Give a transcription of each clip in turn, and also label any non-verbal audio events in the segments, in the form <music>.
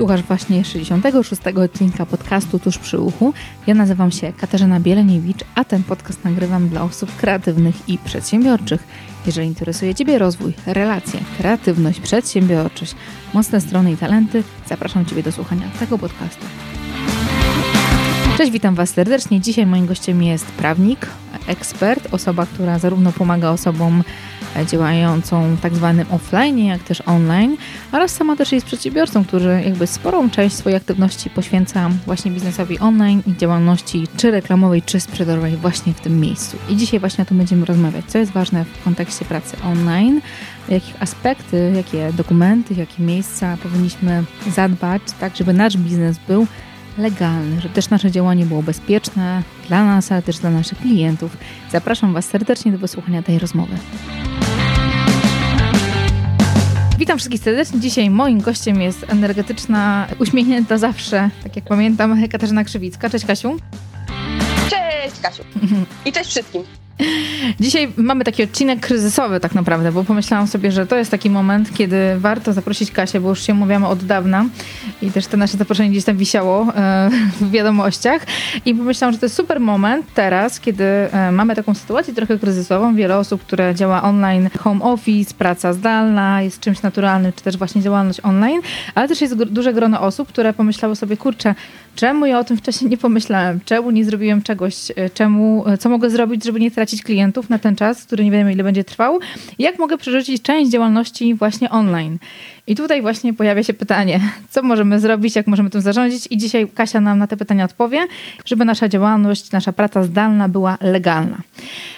Słuchasz właśnie 66. odcinka podcastu Tuż przy uchu. Ja nazywam się Katarzyna Bieleniewicz, a ten podcast nagrywam dla osób kreatywnych i przedsiębiorczych. Jeżeli interesuje Ciebie rozwój, relacje, kreatywność, przedsiębiorczość, mocne strony i talenty, zapraszam Ciebie do słuchania tego podcastu. Cześć, witam Was serdecznie. Dzisiaj moim gościem jest prawnik, ekspert, osoba, która zarówno pomaga osobom działającą tak zwanym offline, jak też online, oraz sama też jest przedsiębiorcą, który jakby sporą część swojej aktywności poświęca właśnie biznesowi online i działalności czy reklamowej, czy sprzedażowej właśnie w tym miejscu. I dzisiaj właśnie o tym będziemy rozmawiać, co jest ważne w kontekście pracy online, jakich aspekty, jakie dokumenty, jakie miejsca powinniśmy zadbać, tak żeby nasz biznes był legalny, żeby też nasze działanie było bezpieczne dla nas, ale też dla naszych klientów. Zapraszam Was serdecznie do wysłuchania tej rozmowy. Witam wszystkich serdecznie. Dzisiaj moim gościem jest energetyczna, uśmiechnięta zawsze, tak jak pamiętam, Katarzyna Krzywicka. Cześć Kasiu. Cześć Kasiu. I cześć wszystkim. Dzisiaj mamy taki odcinek kryzysowy tak naprawdę, bo pomyślałam sobie, że to jest taki moment, kiedy warto zaprosić Kasię, bo już się mówiamy od dawna i też to nasze zaproszenie gdzieś tam wisiało e, w wiadomościach i pomyślałam, że to jest super moment teraz, kiedy e, mamy taką sytuację trochę kryzysową. Wiele osób, które działa online, home office, praca zdalna jest czymś naturalnym, czy też właśnie działalność online, ale też jest duże grono osób, które pomyślały sobie, kurczę, czemu ja o tym wcześniej nie pomyślałem, czemu nie zrobiłem czegoś, e, czemu, co mogę zrobić, żeby nie tracić klientów na ten czas, który nie wiemy ile będzie trwał, jak mogę przerzucić część działalności właśnie online. I tutaj właśnie pojawia się pytanie, <laughs> co możemy zrobić, jak możemy tym zarządzić i dzisiaj Kasia nam na te pytania odpowie, żeby nasza działalność, nasza praca zdalna była legalna.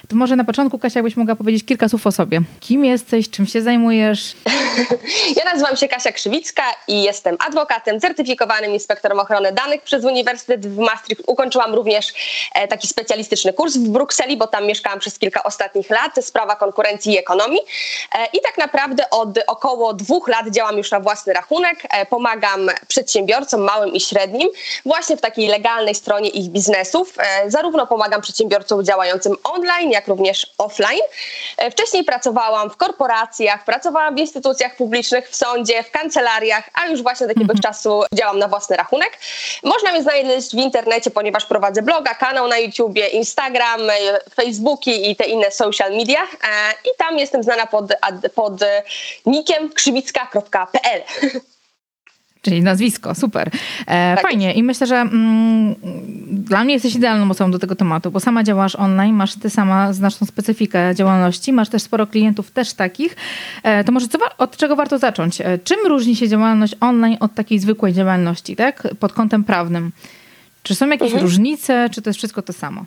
To może na początku Kasia, jakbyś mogła powiedzieć kilka słów o sobie. Kim jesteś, czym się zajmujesz? <laughs> Ja nazywam się Kasia Krzywicka i jestem adwokatem, certyfikowanym inspektorem ochrony danych przez Uniwersytet w Maastricht. Ukończyłam również e, taki specjalistyczny kurs w Brukseli, bo tam mieszkałam przez kilka ostatnich lat, sprawa konkurencji i ekonomii. E, I tak naprawdę od około dwóch lat działam już na własny rachunek, e, pomagam przedsiębiorcom małym i średnim właśnie w takiej legalnej stronie ich biznesów. Zarówno pomagam przedsiębiorcom działającym online, jak również offline. Wcześniej pracowałam w korporacjach, pracowałam w instytucjach publicznych, w sądzie, w kancelariach, a już właśnie od jakiegoś mhm. czasu działam na własny rachunek. Można mnie znaleźć w internecie, ponieważ prowadzę bloga, kanał na YouTubie, Instagram, Facebooki i te inne social media. E, I tam jestem znana pod, pod nikiem krzywicka.pl. <laughs> Czyli nazwisko, super. E, tak fajnie i myślę, że mm, dla mnie jesteś idealną osobą do tego tematu, bo sama działasz online, masz ty sama znaczną specyfikę działalności, masz też sporo klientów też takich. E, to może co, od czego warto zacząć? E, czym różni się działalność online od takiej zwykłej działalności, tak? Pod kątem prawnym. Czy są jakieś mhm. różnice, czy to jest wszystko to samo?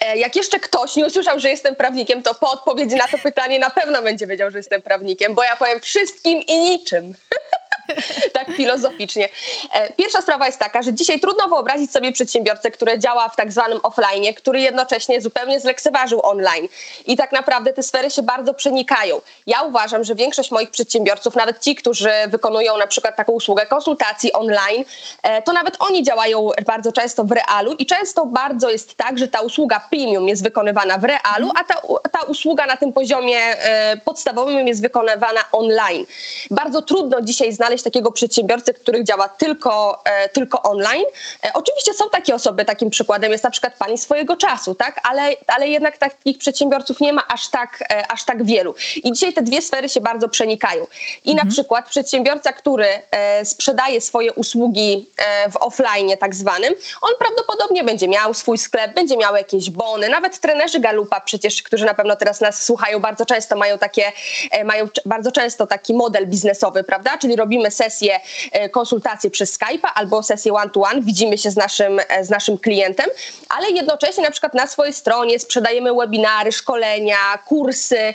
E, jak jeszcze ktoś nie usłyszał, że jestem prawnikiem, to po odpowiedzi na to pytanie na pewno będzie wiedział, że jestem prawnikiem, bo ja powiem wszystkim i niczym. <laughs> <laughs> tak filozoficznie. E, pierwsza sprawa jest taka, że dzisiaj trudno wyobrazić sobie przedsiębiorcę, który działa w tak zwanym offline, który jednocześnie zupełnie zlekceważył online. I tak naprawdę te sfery się bardzo przenikają. Ja uważam, że większość moich przedsiębiorców, nawet ci, którzy wykonują na przykład taką usługę konsultacji online, e, to nawet oni działają bardzo często w realu i często bardzo jest tak, że ta usługa premium jest wykonywana w realu, a ta, ta usługa na tym poziomie e, podstawowym jest wykonywana online. Bardzo trudno dzisiaj znaleźć znaleźć takiego przedsiębiorcy, który działa tylko, e, tylko online. E, oczywiście są takie osoby, takim przykładem jest na przykład pani swojego czasu, tak? ale, ale jednak takich przedsiębiorców nie ma aż tak, e, aż tak wielu. I dzisiaj te dwie sfery się bardzo przenikają. I mhm. na przykład przedsiębiorca, który sprzedaje swoje usługi w offline tak zwanym, on prawdopodobnie będzie miał swój sklep, będzie miał jakieś bony, nawet trenerzy Galupa przecież, którzy na pewno teraz nas słuchają, bardzo często mają takie, mają bardzo często taki model biznesowy, prawda? Czyli robimy sesję e, konsultacji przez Skype'a albo sesję one-to-one, widzimy się z naszym, e, z naszym klientem, ale jednocześnie na przykład na swojej stronie sprzedajemy webinary, szkolenia, kursy e,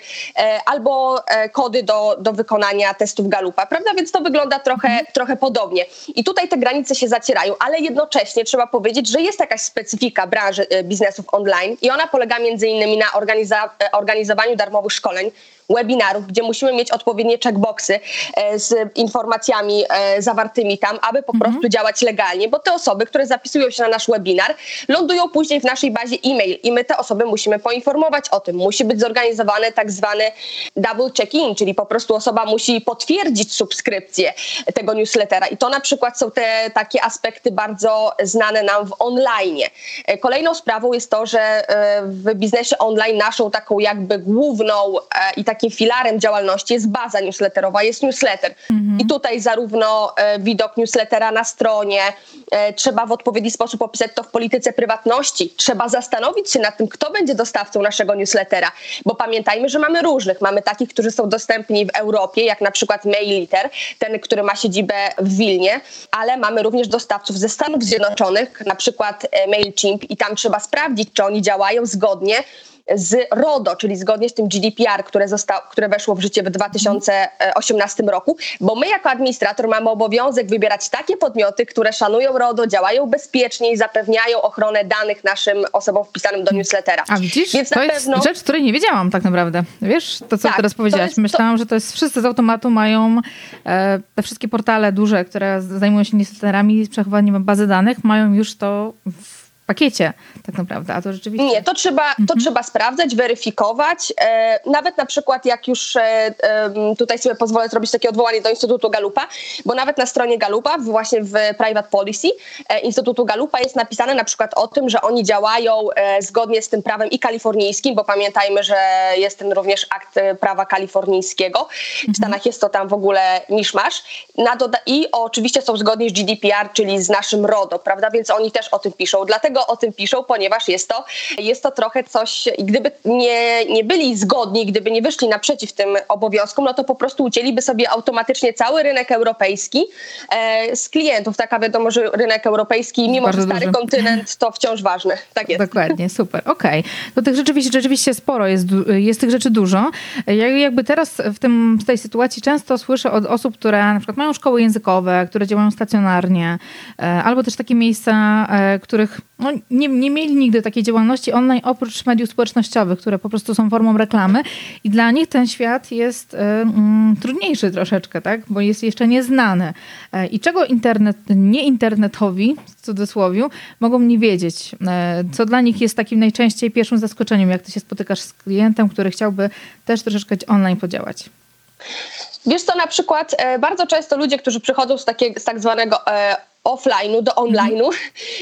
albo kody do, do wykonania testów Galupa, prawda? Więc to wygląda trochę, mhm. trochę podobnie. I tutaj te granice się zacierają, ale jednocześnie trzeba powiedzieć, że jest jakaś specyfika branży biznesów online i ona polega między innymi na organiza- organizowaniu darmowych szkoleń webinarów, gdzie musimy mieć odpowiednie checkboxy e, z informacjami e, zawartymi tam, aby po Mhm. prostu działać legalnie, bo te osoby, które zapisują się na nasz webinar, lądują później w naszej bazie e-mail i my te osoby musimy poinformować o tym. Musi być zorganizowany tak zwany double check-in, czyli po prostu osoba musi potwierdzić subskrypcję tego newslettera i to na przykład są te takie aspekty bardzo znane nam w online. E, Kolejną sprawą jest to, że w biznesie online naszą taką jakby główną i takim filarem działalności jest baza newsletterowa, jest newsletter. I tutaj zarówno e, widok newslettera na stronie, e, trzeba w odpowiedni sposób opisać to w polityce prywatności, trzeba zastanowić się nad tym, kto będzie dostawcą naszego newslettera, bo pamiętajmy, że mamy różnych. Mamy takich, którzy są dostępni w Europie, jak na przykład Mailiter, ten, który ma siedzibę w Wilnie, ale mamy również dostawców ze Stanów Zjednoczonych, na przykład e, MailChimp i tam trzeba sprawdzić, czy oni działają zgodnie z RODO, czyli zgodnie z tym GDPR, które, zostało, które weszło w życie w 2018 roku, bo my jako administrator mamy obowiązek wybierać takie podmioty, które szanują RODO, działają bezpiecznie i zapewniają ochronę danych naszym osobom wpisanym do newslettera. A widzisz, Więc to jest pewno... rzecz, której nie wiedziałam tak naprawdę. Wiesz, to co Tak, teraz to powiedziałaś. jest- to- Myślałam, że to jest wszyscy z automatu mają e, te wszystkie portale duże, które zajmują się newsletterami, z przechowywaniem bazy danych, mają już to w pakiecie tak naprawdę. A to rzeczywiście... Nie, to trzeba, to trzeba sprawdzać, weryfikować. E, nawet na przykład, jak już e, tutaj sobie pozwolę zrobić takie odwołanie do Instytutu Galupa, bo nawet na stronie Galupa, właśnie w Private Policy e, Instytutu Galupa jest napisane na przykład o tym, że oni działają e, zgodnie z tym prawem i kalifornijskim, bo pamiętajmy, że jest ten również akt e, prawa kalifornijskiego. W Stanach jest to tam w ogóle miszmasz. Na doda- I oczywiście są zgodni z GDPR, czyli z naszym RODO, prawda? Więc oni też o tym piszą. Dlatego o tym piszą, ponieważ jest to, jest to trochę coś, gdyby nie, nie byli zgodni, gdyby nie wyszli naprzeciw tym obowiązkom, no to po prostu ucięliby sobie automatycznie cały rynek europejski e, z klientów. Taka wiadomo, że rynek europejski, mimo Bardzo że stary duży. kontynent, to wciąż ważny. Tak jest. Dokładnie, super, okej. To tych rzeczywiście, rzeczywiście sporo jest, jest tych rzeczy dużo. Ja jakby teraz w, tym, w tej sytuacji często słyszę od osób, które na przykład mają szkoły językowe, które działają stacjonarnie, e, albo też takie miejsca, e, których no, nie, nie mieli nigdy takiej działalności online oprócz mediów społecznościowych, które po prostu są formą reklamy i dla nich ten świat jest e, mm, trudniejszy troszeczkę, tak? bo jest jeszcze nieznany. E, I czego internet, nieinternetowi, w cudzysłowie, mogą nie wiedzieć? E, Co dla nich jest takim najczęściej pierwszym zaskoczeniem, jak ty się spotykasz z klientem, który chciałby też troszeczkę online podziałać? Wiesz co, na przykład e, bardzo często ludzie, którzy przychodzą z, takiego, z tak zwanego offline'u do online'u,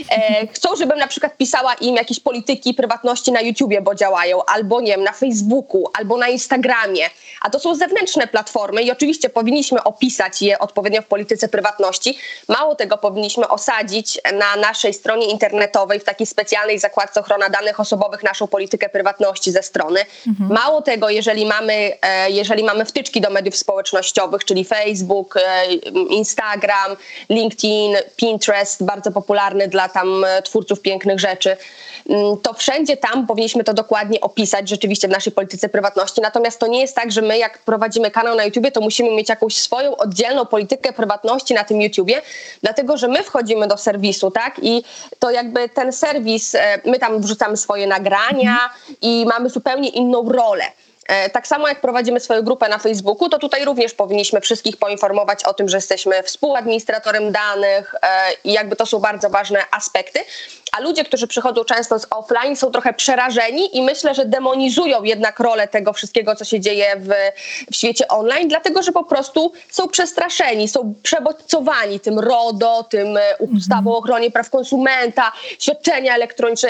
e, chcą, żebym na przykład pisała im jakieś polityki prywatności na YouTubie, bo działają, albo nie wiem, na Facebooku, albo na Instagramie. A to są zewnętrzne platformy i oczywiście powinniśmy opisać je odpowiednio w polityce prywatności. Mało tego, powinniśmy osadzić na naszej stronie internetowej w takiej specjalnej zakładce ochrona danych osobowych naszą politykę prywatności ze strony. Mało tego, jeżeli mamy, e, jeżeli mamy wtyczki do mediów społecznościowych, czyli Facebook, e, Instagram, LinkedIn, Pinterest, bardzo popularny dla tam e, twórców pięknych rzeczy, mm, to wszędzie tam powinniśmy to dokładnie opisać rzeczywiście w naszej polityce prywatności. Natomiast to nie jest tak, że my jak prowadzimy kanał na YouTubie, to musimy mieć jakąś swoją oddzielną politykę prywatności na tym YouTubie, dlatego że my wchodzimy do serwisu, tak? I to jakby ten serwis, e, my tam wrzucamy swoje nagrania i mamy zupełnie inną rolę. E, Tak samo jak prowadzimy swoją grupę na Facebooku, to tutaj również powinniśmy wszystkich poinformować o tym, że jesteśmy współadministratorem danych e, i jakby to są bardzo ważne aspekty. A ludzie, którzy przychodzą często z offline, są trochę przerażeni i myślę, że demonizują jednak rolę tego wszystkiego, co się dzieje w, w świecie online, dlatego że po prostu są przestraszeni, są przebodźcowani tym RODO, tym e, ustawą o ochronie praw konsumenta, świadczenia elektroniczne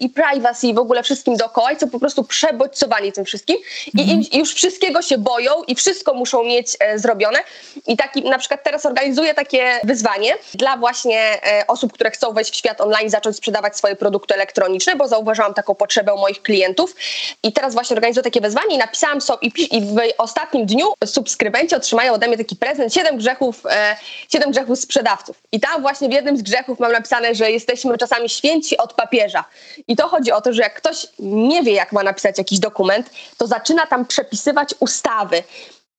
i privacy, w ogóle wszystkim dookoła i są po prostu przebodźcowani tym wszystkim i, i już wszystkiego się boją i wszystko muszą mieć e, zrobione. I taki na przykład teraz organizuję takie wyzwanie dla właśnie e, osób, które chcą wejść w świat online, zacząć sprzedawać swoje produkty elektroniczne, bo zauważyłam taką potrzebę moich klientów. I teraz właśnie organizuję takie wyzwanie i napisałam sobie, i, w ostatnim dniu subskrybenci otrzymają ode mnie taki prezent 7 grzechów, e, 7 grzechów sprzedawców. I tam właśnie w jednym z grzechów mam napisane, że jesteśmy czasami święci od papieża. I to chodzi o to, że jak ktoś nie wie, jak ma napisać jakiś dokument, to zaczyna tam przepisywać ustawy.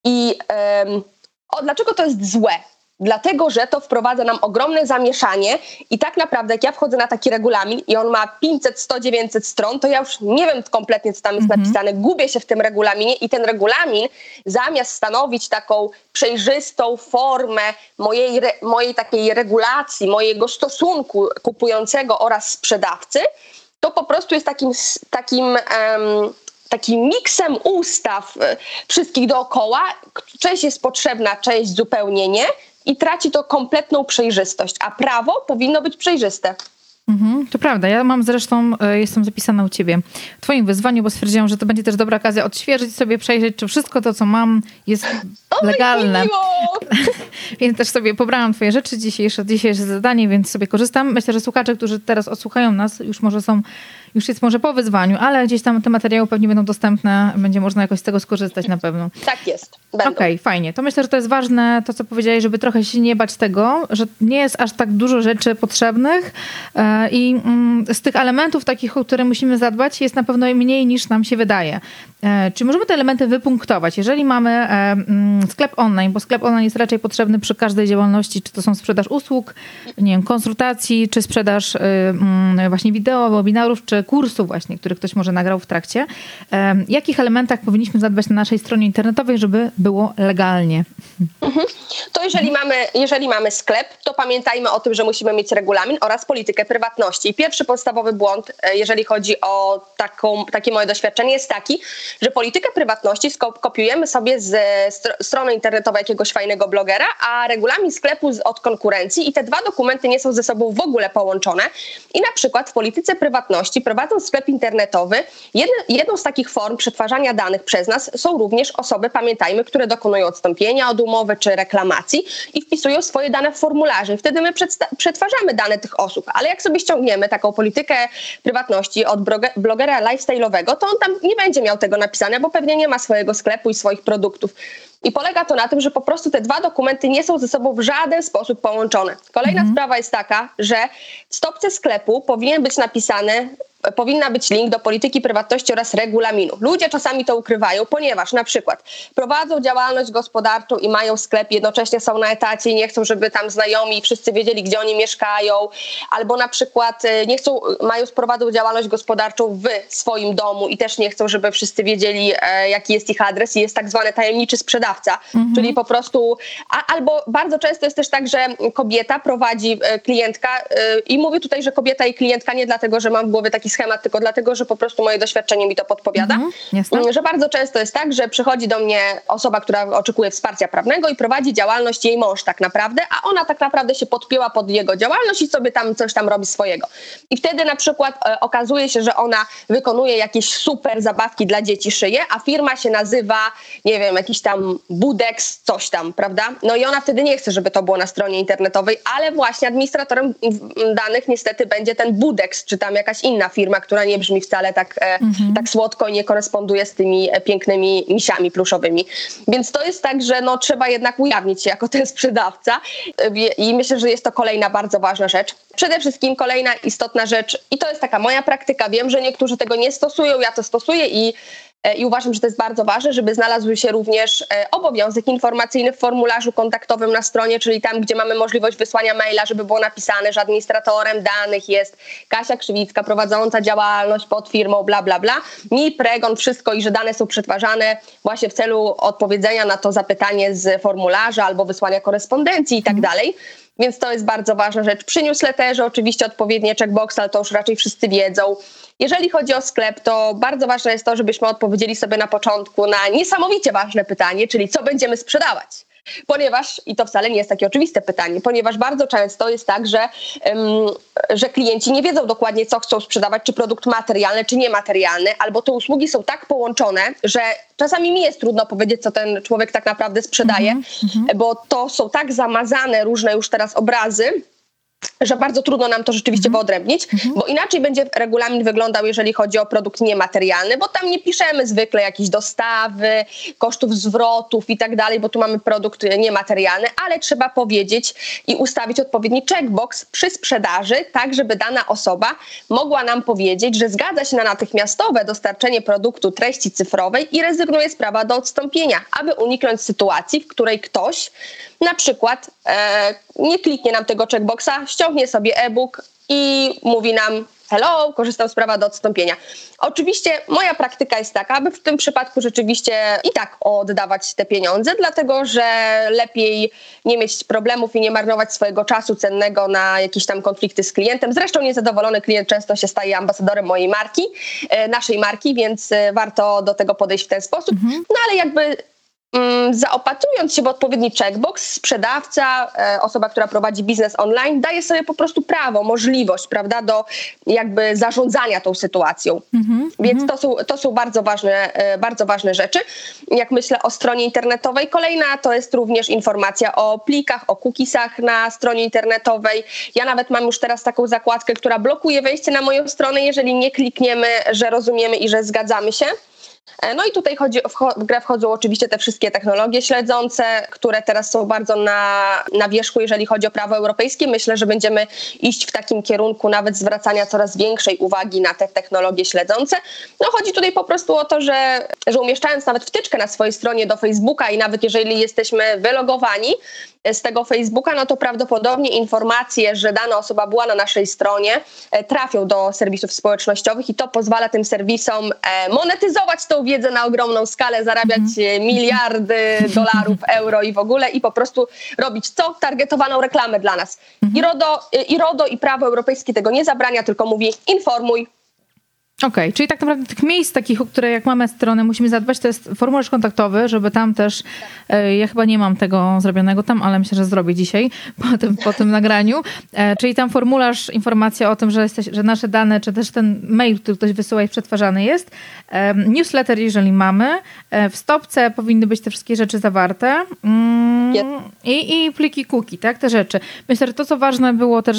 I em, o, dlaczego to jest złe? Dlatego że to wprowadza nam ogromne zamieszanie i tak naprawdę jak ja wchodzę na taki regulamin i on ma 500, 100, 900 stron, to ja już nie wiem kompletnie, co tam jest Mhm. napisane, gubię się w tym regulaminie i ten regulamin zamiast stanowić taką przejrzystą formę mojej, mojej takiej regulacji, mojego stosunku kupującego oraz sprzedawcy, to po prostu jest takim, takim em, takim miksem ustaw e, wszystkich dookoła. Część jest potrzebna, część zupełnie nie i traci to kompletną przejrzystość, a prawo powinno być przejrzyste. Mhm, to prawda. Ja mam zresztą, e, jestem zapisana u ciebie w twoim wyzwaniu, bo stwierdziłam, że to będzie też dobra okazja odświeżyć sobie, przejrzeć, czy wszystko to, co mam, jest O, legalne. <laughs> Więc też sobie pobrałam twoje rzeczy dzisiejsze, dzisiejsze zadanie, więc sobie korzystam. Myślę, że słuchacze, którzy teraz odsłuchają nas, już może są, już jest może po wyzwaniu, ale gdzieś tam te materiały pewnie będą dostępne, będzie można jakoś z tego skorzystać na pewno. Tak jest. Okej, fajnie. To myślę, że to jest ważne, to co powiedziałeś, żeby trochę się nie bać tego, że nie jest aż tak dużo rzeczy potrzebnych e, i mm, z tych elementów takich, o które musimy zadbać, jest na pewno mniej niż nam się wydaje. E, czy możemy te elementy wypunktować? Jeżeli mamy e, mm, sklep online, bo sklep online jest raczej potrzebny przy każdej działalności, czy to są sprzedaż usług, nie wiem, konsultacji, czy sprzedaż y, mm, właśnie wideo, webinarów, czy kursów właśnie, który ktoś może nagrał w trakcie. Jakich elementach powinniśmy zadbać na naszej stronie internetowej, żeby było legalnie? To jeżeli mamy, jeżeli mamy sklep, to pamiętajmy o tym, że musimy mieć regulamin oraz politykę prywatności. I pierwszy podstawowy błąd, e, jeżeli chodzi o taką, takie moje doświadczenie, jest taki, że politykę prywatności sko- kopiujemy sobie z str- strony internetowej jakiegoś fajnego blogera, a regulamin sklepu z, od konkurencji i te dwa dokumenty nie są ze sobą w ogóle połączone. I na przykład w polityce prywatności, prowadząc sklep internetowy, jedne, jedną z takich form przetwarzania danych przez nas są również osoby, pamiętajmy, które dokonują odstąpienia od umowy czy reklamacji i wpisują swoje dane w formularze. I wtedy my przetwarzamy dane tych osób. Ale jak sobie ściągniemy taką politykę prywatności od blogera lifestyle'owego, to on tam nie będzie miał tego napisane, bo pewnie nie ma swojego sklepu i swoich produktów. I polega to na tym, że po prostu te dwa dokumenty nie są ze sobą w żaden sposób połączone. Kolejna sprawa jest taka, że w stopce sklepu powinien być napisane powinna być link do polityki prywatności oraz regulaminu. Ludzie czasami to ukrywają, ponieważ na przykład prowadzą działalność gospodarczą i mają sklep, jednocześnie są na etacie i nie chcą, żeby tam znajomi wszyscy wiedzieli, gdzie oni mieszkają, albo na przykład e, nie chcą, mają prowadzą działalność gospodarczą w swoim domu i też nie chcą, żeby wszyscy wiedzieli, e, jaki jest ich adres i jest tak zwany tajemniczy sprzedawca, czyli po prostu, a, albo bardzo często jest też tak, że kobieta prowadzi e, klientka e, i mówię tutaj, że kobieta i klientka nie dlatego, że mam w głowie taki schemat, tylko dlatego, że po prostu moje doświadczenie mi to podpowiada. Mhm, jasne. Że bardzo często jest tak, że przychodzi do mnie osoba, która oczekuje wsparcia prawnego i prowadzi działalność jej mąż tak naprawdę, a ona tak naprawdę się podpięła pod jego działalność i sobie tam coś tam robi swojego. I wtedy na przykład e, okazuje się, że ona wykonuje jakieś super zabawki dla dzieci szyje, a firma się nazywa, nie wiem, jakiś tam Budex, coś tam, prawda? No i ona wtedy nie chce, żeby to było na stronie internetowej, ale właśnie administratorem danych niestety będzie ten Budex, czy tam jakaś inna firma, która nie brzmi wcale tak, e, tak słodko i nie koresponduje z tymi e, pięknymi misiami pluszowymi. Więc to jest tak, że no, trzeba jednak ujawnić się jako ten sprzedawca E, i myślę, że jest to kolejna bardzo ważna rzecz. Przede wszystkim kolejna istotna rzecz i to jest taka moja praktyka, wiem, że niektórzy tego nie stosują, ja to stosuję i I uważam, że to jest bardzo ważne, żeby znalazł się również e, obowiązek informacyjny w formularzu kontaktowym na stronie, czyli tam, gdzie mamy możliwość wysłania maila, żeby było napisane, że administratorem danych jest Kasia Krzywicka, prowadząca działalność pod firmą, bla, bla, bla. Mi pregon, wszystko i że dane są przetwarzane właśnie w celu odpowiedzenia na to zapytanie z formularza albo wysłania korespondencji i tak dalej. Więc to jest bardzo ważna rzecz. Przy newsletterze oczywiście odpowiednie checkbox, ale to już raczej wszyscy wiedzą. Jeżeli chodzi o sklep, to bardzo ważne jest to, żebyśmy odpowiedzieli sobie na początku na niesamowicie ważne pytanie, czyli co będziemy sprzedawać. Ponieważ, i to wcale nie jest takie oczywiste pytanie, ponieważ bardzo często jest tak, że, em, że klienci nie wiedzą dokładnie, co chcą sprzedawać, czy produkt materialny, czy niematerialny, albo te usługi są tak połączone, że czasami mi jest trudno powiedzieć, co ten człowiek tak naprawdę sprzedaje, bo to są tak zamazane różne już teraz obrazy, że bardzo trudno nam to rzeczywiście Mhm. wyodrębnić, bo inaczej będzie regulamin wyglądał, jeżeli chodzi o produkt niematerialny, bo tam nie piszemy zwykle jakieś dostawy, kosztów zwrotów i tak dalej, bo tu mamy produkt niematerialny, ale trzeba powiedzieć i ustawić odpowiedni checkbox przy sprzedaży, tak żeby dana osoba mogła nam powiedzieć, że zgadza się na natychmiastowe dostarczenie produktu treści cyfrowej i rezygnuje z prawa do odstąpienia, aby uniknąć sytuacji, w której ktoś na przykład e, nie kliknie nam tego checkboxa, ściągnie sobie e-book i mówi nam hello, korzystam z prawa do odstąpienia. Oczywiście moja praktyka jest taka, aby w tym przypadku rzeczywiście i tak oddawać te pieniądze, dlatego że lepiej nie mieć problemów i nie marnować swojego czasu cennego na jakieś tam konflikty z klientem. Zresztą niezadowolony klient często się staje ambasadorem mojej marki, e, naszej marki, więc e, warto do tego podejść w ten sposób. No ale jakby zaopatrując się w odpowiedni checkbox, sprzedawca, e, osoba, która prowadzi biznes online, daje sobie po prostu prawo, możliwość, prawda, do jakby zarządzania tą sytuacją. Więc to są, to są bardzo, ważne, e, bardzo ważne rzeczy. Jak myślę o stronie internetowej, kolejna to jest również informacja o plikach, o cookiesach na stronie internetowej. Ja nawet mam już teraz taką zakładkę, która blokuje wejście na moją stronę, jeżeli nie klikniemy, że rozumiemy i że zgadzamy się. E, No i tutaj chodzi, w grę wchodzą oczywiście te wszystkie technologie śledzące, które teraz są bardzo na, na wierzchu, jeżeli chodzi o prawo europejskie. Myślę, że będziemy iść w takim kierunku nawet zwracania coraz większej uwagi na te technologie śledzące. No chodzi tutaj po prostu o to, że, że umieszczając nawet wtyczkę na swojej stronie do Facebooka i nawet jeżeli jesteśmy wylogowani z tego Facebooka, no to prawdopodobnie informacje, że dana osoba była na naszej stronie, e, trafią do serwisów społecznościowych i to pozwala tym serwisom e, monetyzować tą wiedzę na ogromną skalę, zarabiać e, miliardy <laughs> dolarów, euro i w ogóle i po prostu robić co? Targetowaną reklamę dla nas. I, RODO, I RODO i prawo europejskie tego nie zabrania, tylko mówi informuj, Okej, czyli tak naprawdę tych miejsc takich, o które jak mamy stronę musimy zadbać, to jest formularz kontaktowy, żeby tam też, e, ja chyba nie mam tego zrobionego tam, ale myślę, że zrobię dzisiaj <laughs> po tym, po tym nagraniu, e, czyli tam formularz, informacja o tym, że, jesteś, że nasze dane, czy też ten mail, który ktoś wysyła i przetwarzany jest, newsletter, jeżeli mamy, e, w stopce powinny być te wszystkie rzeczy zawarte mm, Jest. i, i pliki cookie, tak, te rzeczy. Myślę, że to, co ważne było też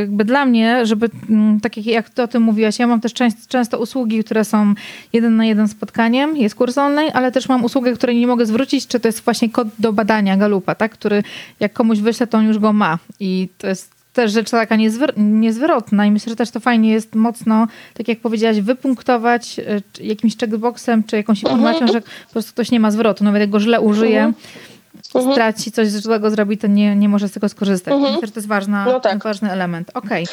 jakby dla mnie, żeby, mm, tak jak, jak ty o tym mówiłaś, ja mam też często, często usługi, które są jeden na jeden spotkaniem, jest kurs online, ale też mam usługę, której nie mogę zwrócić, czy to jest właśnie kod do badania Galupa, tak, który jak komuś wyślę, to on już go ma i to jest też rzecz taka niezwyr- niezwrotna i myślę, że też to fajnie jest mocno, tak jak powiedziałaś, wypunktować e, jakimś checkboxem, czy jakąś informacją, że po prostu ktoś nie ma zwrotu, nawet jak go źle użyje, straci coś złego zrobi, to nie, nie może z tego skorzystać. Myślę, że to jest ważna, No tak. ważny element. Okej. Mm,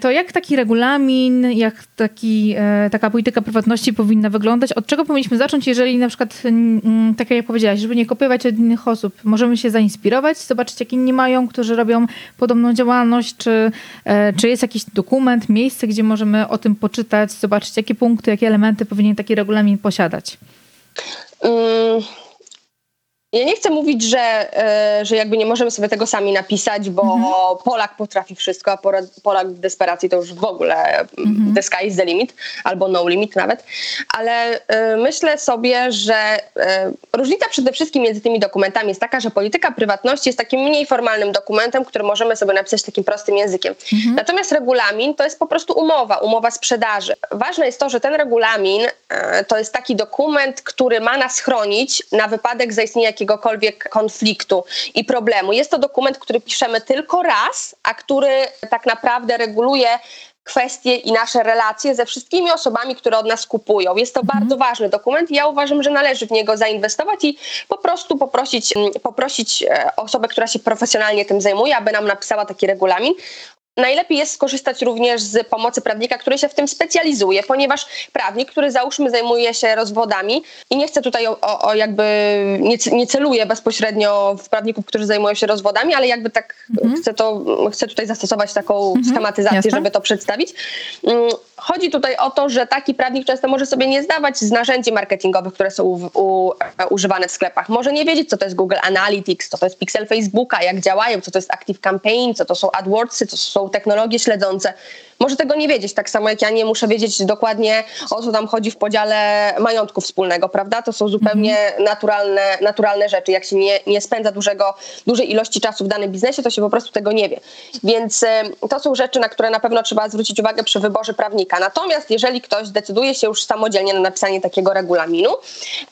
To jak taki regulamin, jak taki, e, taka polityka prywatności powinna wyglądać? Od czego powinniśmy zacząć, jeżeli na przykład, mm, tak jak powiedziałaś, żeby nie kopiować od innych osób, możemy się zainspirować, zobaczyć jak inni mają, którzy robią podobną działalność, czy, e, czy jest jakiś dokument, miejsce, gdzie możemy o tym poczytać, zobaczyć jakie punkty, jakie elementy powinien taki regulamin posiadać? Mm, Ja nie chcę mówić, że, e, że jakby nie możemy sobie tego sami napisać, bo Polak potrafi wszystko, a Polak w desperacji to już w ogóle mm, the sky is the limit, albo no limit nawet. Ale e, myślę sobie, że e, różnica przede wszystkim między tymi dokumentami jest taka, że polityka prywatności jest takim mniej formalnym dokumentem, który możemy sobie napisać takim prostym językiem. Natomiast regulamin to jest po prostu umowa, umowa sprzedaży. Ważne jest to, że ten regulamin to jest taki dokument, który ma nas chronić na wypadek zaistnienia jakiegokolwiek konfliktu i problemu. Jest to dokument, który piszemy tylko raz, a który tak naprawdę reguluje kwestie i nasze relacje ze wszystkimi osobami, które od nas kupują. Jest to bardzo ważny dokument i ja uważam, że należy w niego zainwestować i po prostu poprosić, mm, poprosić e, osobę, która się profesjonalnie tym zajmuje, aby nam napisała taki regulamin. Najlepiej jest skorzystać również z pomocy prawnika, który się w tym specjalizuje, ponieważ prawnik, który załóżmy zajmuje się rozwodami i nie chcę tutaj o, o, o jakby nie, nie celuję bezpośrednio w prawników, którzy zajmują się rozwodami, ale jakby tak chcę to chcę tutaj zastosować taką schematyzację, Jasne. żeby to przedstawić. Chodzi tutaj o to, że taki prawnik często może sobie nie zdawać z narzędzi marketingowych, które są u, u, używane w sklepach. Może nie wiedzieć, co to jest Google Analytics, co to jest pixel Facebooka, jak działają, co to jest Active Campaign, co to są AdWordsy, co to są technologie śledzące. Może tego nie wiedzieć, tak samo jak ja nie muszę wiedzieć dokładnie o co tam chodzi w podziale majątku wspólnego, prawda? To są zupełnie naturalne, naturalne rzeczy. Jak się nie, nie spędza dużego, dużej ilości czasu w danym biznesie, to się po prostu tego nie wie. Więc to są rzeczy, na które na pewno trzeba zwrócić uwagę przy wyborze prawnika. Natomiast jeżeli ktoś zdecyduje się już samodzielnie na napisanie takiego regulaminu,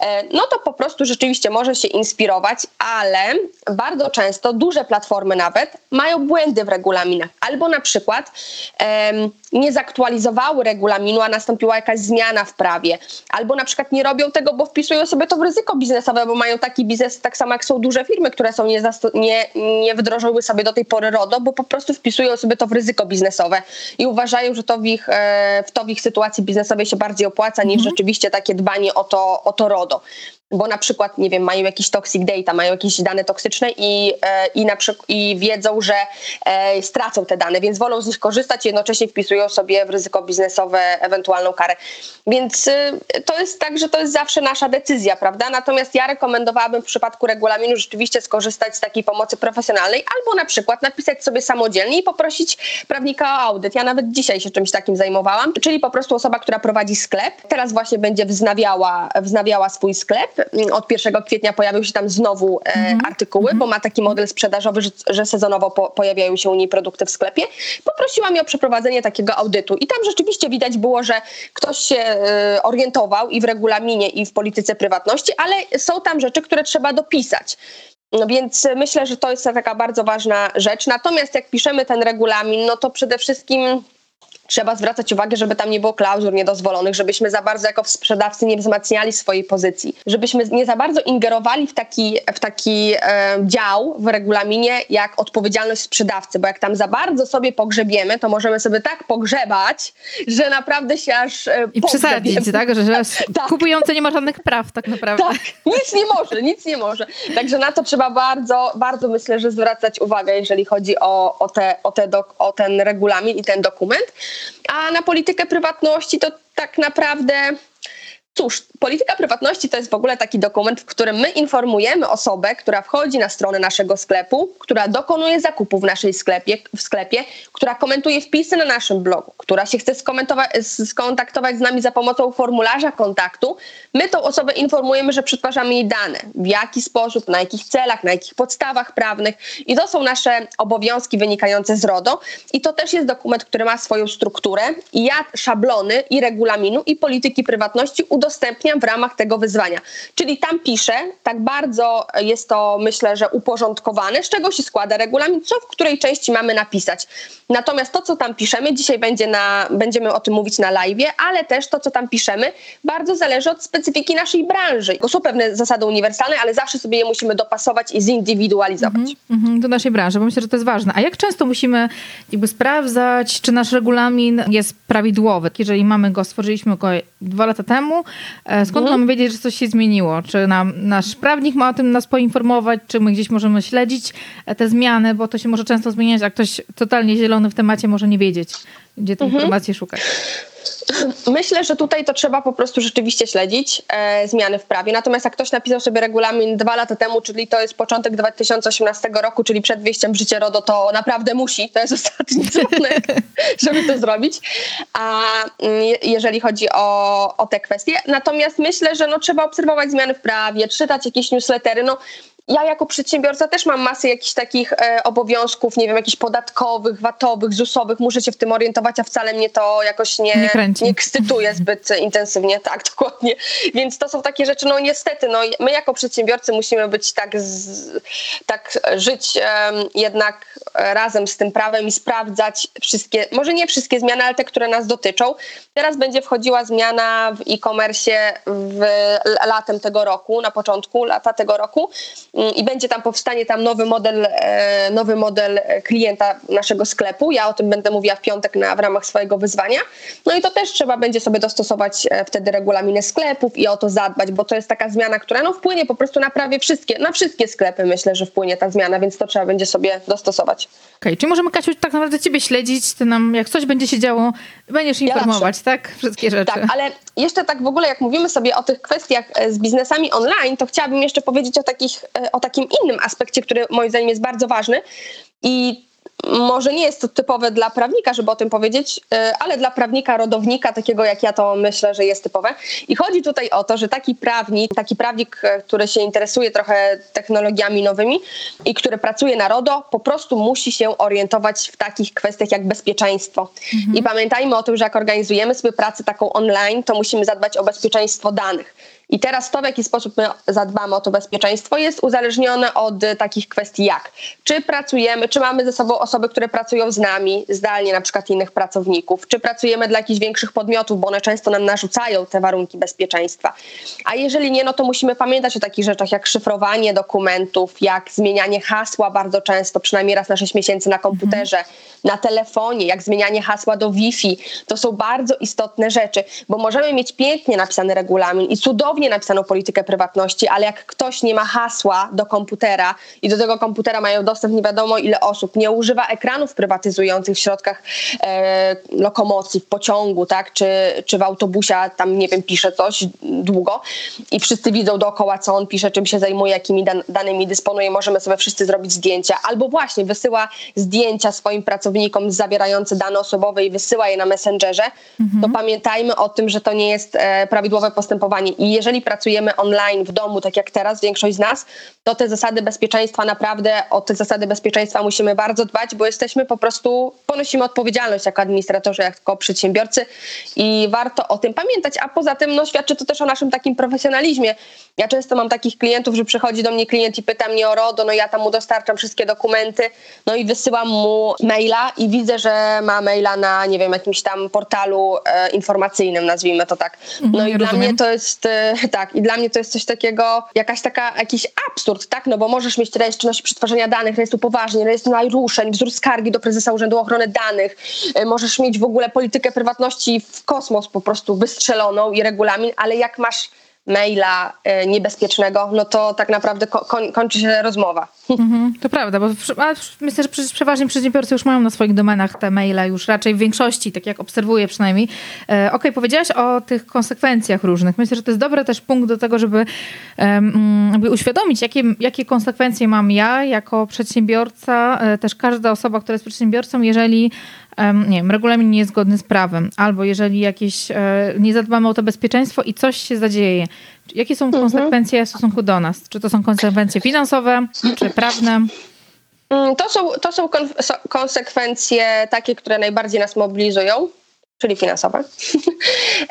e, no to po prostu rzeczywiście może się inspirować, ale bardzo często duże platformy nawet mają błędy w regulaminach. Albo na przykład em, um, nie zaktualizowały regulaminu, a nastąpiła jakaś zmiana w prawie. Albo na przykład nie robią tego, bo wpisują sobie to w ryzyko biznesowe, bo mają taki biznes, tak samo jak są duże firmy, które są nie, nie, nie wdrożyły sobie do tej pory RODO, bo po prostu wpisują sobie to w ryzyko biznesowe i uważają, że to w ich, e, w to w ich sytuacji biznesowej się bardziej opłaca niż rzeczywiście takie dbanie o to, o to RODO bo na przykład, nie wiem, mają jakiś toxic data, mają jakieś dane toksyczne i, e, i, na przykład, i wiedzą, że e, stracą te dane, więc wolą z nich korzystać i jednocześnie wpisują sobie w ryzyko biznesowe ewentualną karę. Więc y, to jest tak, że to jest zawsze nasza decyzja, prawda? Natomiast ja rekomendowałabym w przypadku regulaminu rzeczywiście skorzystać z takiej pomocy profesjonalnej albo na przykład napisać sobie samodzielnie i poprosić prawnika o audyt. Ja nawet dzisiaj się czymś takim zajmowałam, czyli po prostu osoba, która prowadzi sklep, teraz właśnie będzie wznawiała, wznawiała swój sklep. Od 1 kwietnia pojawią się tam znowu e, artykuły, bo ma taki model sprzedażowy, że, że sezonowo po, pojawiają się u niej produkty w sklepie. Poprosiłam ją o przeprowadzenie takiego audytu i tam rzeczywiście widać było, że ktoś się e, orientował i w regulaminie, i w polityce prywatności, ale są tam rzeczy, które trzeba dopisać. No więc myślę, że to jest taka bardzo ważna rzecz. Natomiast jak piszemy ten regulamin, no to przede wszystkim trzeba zwracać uwagę, żeby tam nie było klauzur niedozwolonych, żebyśmy za bardzo jako sprzedawcy nie wzmacniali swojej pozycji, żebyśmy nie za bardzo ingerowali w taki, w taki e, dział w regulaminie jak odpowiedzialność sprzedawcy, bo jak tam za bardzo sobie pogrzebiemy, to możemy sobie tak pogrzebać, że naprawdę się aż e, I przesadzić, tak? Że, <laughs> że Tak. kupujący nie ma żadnych praw tak naprawdę. Tak, nic nie może, nic nie może. Także na to trzeba bardzo, bardzo myślę, że zwracać uwagę, jeżeli chodzi o, o, te, o, te dok, o ten regulamin i ten dokument. A na politykę prywatności to tak naprawdę. Cóż, polityka prywatności to jest w ogóle taki dokument, w którym my informujemy osobę, która wchodzi na stronę naszego sklepu, która dokonuje zakupu w naszej sklepie, w sklepie, która komentuje wpisy na naszym blogu, która się chce skontaktować z nami za pomocą formularza kontaktu. My tą osobę informujemy, że przetwarzamy jej dane, w jaki sposób, na jakich celach, na jakich podstawach prawnych i to są nasze obowiązki wynikające z RODO i to też jest dokument, który ma swoją strukturę i ja szablony i regulaminu i polityki prywatności udostępniam w ramach tego wyzwania. Czyli tam piszę, tak bardzo jest to myślę, że uporządkowane, z czego się składa regulamin, co w której części mamy napisać. Natomiast to, co tam piszemy, dzisiaj będzie na, będziemy o tym mówić na live, ale też to, co tam piszemy, bardzo zależy od specyfiki naszej branży. Są pewne zasady uniwersalne, ale zawsze sobie je musimy dopasować i zindywidualizować. Mhm, do naszej branży, bo myślę, że to jest ważne. A jak często musimy jakby sprawdzać, czy nasz regulamin jest prawidłowy? Jeżeli mamy go, stworzyliśmy go dwa lata temu, skąd mamy wiedzieć, że coś się zmieniło? Czy nam, nasz prawnik ma o tym nas poinformować, czy my gdzieś możemy śledzić e, te zmiany, bo to się może często zmieniać, a ktoś totalnie zielony w temacie może nie wiedzieć, gdzie tej informacji szukać. Myślę, że tutaj to trzeba po prostu rzeczywiście śledzić e, zmiany w prawie. Natomiast jak ktoś napisał sobie regulamin dwa lata temu, czyli to jest początek 2018 roku, czyli przed wyjściem w życie RODO, to naprawdę musi. To jest ostatni <laughs> dzwonek, żeby to zrobić. A mm, je- jeżeli chodzi o, o te kwestie. Natomiast myślę, że no, trzeba obserwować zmiany w prawie, czytać jakieś newslettery. No, ja jako przedsiębiorca też mam masę jakichś takich e, obowiązków, nie wiem, jakichś podatkowych, VAT-owych, ZUS-owych, muszę się w tym orientować, a wcale mnie to jakoś nie, Nie kręci. nie ekscytuje zbyt intensywnie, <laughs> tak, dokładnie. Więc to są takie rzeczy, no niestety, no, my jako przedsiębiorcy musimy być tak, z, tak żyć em, jednak razem z tym prawem i sprawdzać wszystkie, może nie wszystkie zmiany, ale te, które nas dotyczą. Teraz będzie wchodziła zmiana w e-commerce w latem tego roku, na początku lata tego roku i będzie tam powstanie tam nowy model, e, nowy model klienta naszego sklepu. Ja o tym będę mówiła w piątek na, w ramach swojego wyzwania. No i to też trzeba będzie sobie dostosować e, wtedy regulaminy sklepów i o to zadbać, bo to jest taka zmiana, która no wpłynie po prostu na prawie wszystkie, na wszystkie sklepy myślę, że wpłynie ta zmiana, więc to trzeba będzie sobie dostosować. Okej, czyli możemy, Kasiu, tak naprawdę ciebie śledzić, ty nam, jak coś będzie się działo, będziesz Ja informować, tak? Wszystkie rzeczy. Tak, ale jeszcze tak w ogóle, jak mówimy sobie o tych kwestiach e, z biznesami online, to chciałabym jeszcze powiedzieć o, takich, e, o takim innym aspekcie, który moim zdaniem jest bardzo ważny i może nie jest to typowe dla prawnika, żeby o tym powiedzieć, e, ale dla prawnika rodownika, takiego jak ja to myślę, że jest typowe. I chodzi tutaj o to, że taki prawnik, taki prawnik, e, który się interesuje trochę technologiami nowymi i który pracuje na RODO, po prostu musi się orientować w takich kwestiach jak bezpieczeństwo. Mhm. I pamiętajmy o tym, że jak organizujemy sobie pracę taką online, to musimy zadbać o bezpieczeństwo danych. I teraz to, w jaki sposób my zadbamy o to bezpieczeństwo, jest uzależnione od e, takich kwestii jak, czy pracujemy, czy mamy ze sobą osoby, które pracują z nami, zdalnie na przykład innych pracowników, czy pracujemy dla jakichś większych podmiotów, bo one często nam narzucają te warunki bezpieczeństwa. A jeżeli nie, no to musimy pamiętać o takich rzeczach jak szyfrowanie dokumentów, jak zmienianie hasła bardzo często, przynajmniej raz na 6 miesięcy na komputerze, mhm. na telefonie, jak zmienianie hasła do Wi-Fi. To są bardzo istotne rzeczy, bo możemy mieć pięknie napisany regulamin i cudownie cudownie napisaną politykę prywatności, ale jak ktoś nie ma hasła do komputera i do tego komputera mają dostęp nie wiadomo ile osób, nie używa ekranów prywatyzujących w środkach e, lokomocji, w pociągu, tak, czy, czy w autobusie, tam nie wiem, pisze coś długo i wszyscy widzą dookoła, co on pisze, czym się zajmuje, jakimi dan danymi dysponuje, możemy sobie wszyscy zrobić zdjęcia, albo właśnie wysyła zdjęcia swoim pracownikom zawierające dane osobowe i wysyła je na Messengerze, mhm. to pamiętajmy o tym, że to nie jest e, prawidłowe postępowanie i jeżeli pracujemy online w domu, tak jak teraz większość z nas, to te zasady bezpieczeństwa naprawdę, o te zasady bezpieczeństwa musimy bardzo dbać, bo jesteśmy po prostu, ponosimy odpowiedzialność jako administratorzy, jako przedsiębiorcy i warto o tym pamiętać, a poza tym no, świadczy to też o naszym takim profesjonalizmie. Ja często mam takich klientów, że przychodzi do mnie klient i pyta mnie o RODO, no ja tam mu dostarczam wszystkie dokumenty, no i wysyłam mu maila i widzę, że ma maila na, nie wiem, jakimś tam portalu e, informacyjnym, nazwijmy to tak. No mhm, i rozumiem. dla mnie to jest, e, <laughs> tak, i dla mnie to jest coś takiego, jakaś taka, jakiś absurd, tak, no bo możesz mieć rejestr czynności przetwarzania danych, rejestr upoważnień, rejestr naruszeń, wzór skargi do prezesa Urzędu Ochrony Danych, e, możesz mieć w ogóle politykę prywatności w kosmos po prostu wystrzeloną i regulamin, ale jak masz maila e, niebezpiecznego, no to tak naprawdę koń, kończy się rozmowa. Mhm, to prawda, bo myślę, że przeważnie przedsiębiorcy już mają na swoich domenach te maile, już raczej w większości, tak jak obserwuję przynajmniej. E, Okej, okay, powiedziałaś o tych konsekwencjach różnych. Myślę, że to jest dobry też punkt do tego, żeby um, uświadomić, jakie, jakie konsekwencje mam ja jako przedsiębiorca, e, też każda osoba, która jest przedsiębiorcą, jeżeli nie wiem, regulamin nie jest zgodny z prawem, albo jeżeli jakieś, e, nie zadbamy o to bezpieczeństwo i coś się zadzieje. Jakie są mhm. konsekwencje w stosunku do nas? Czy to są konsekwencje finansowe, czy prawne? Mm, to są, to są konsekwencje takie, które najbardziej nas mobilizują, czyli finansowe, <laughs>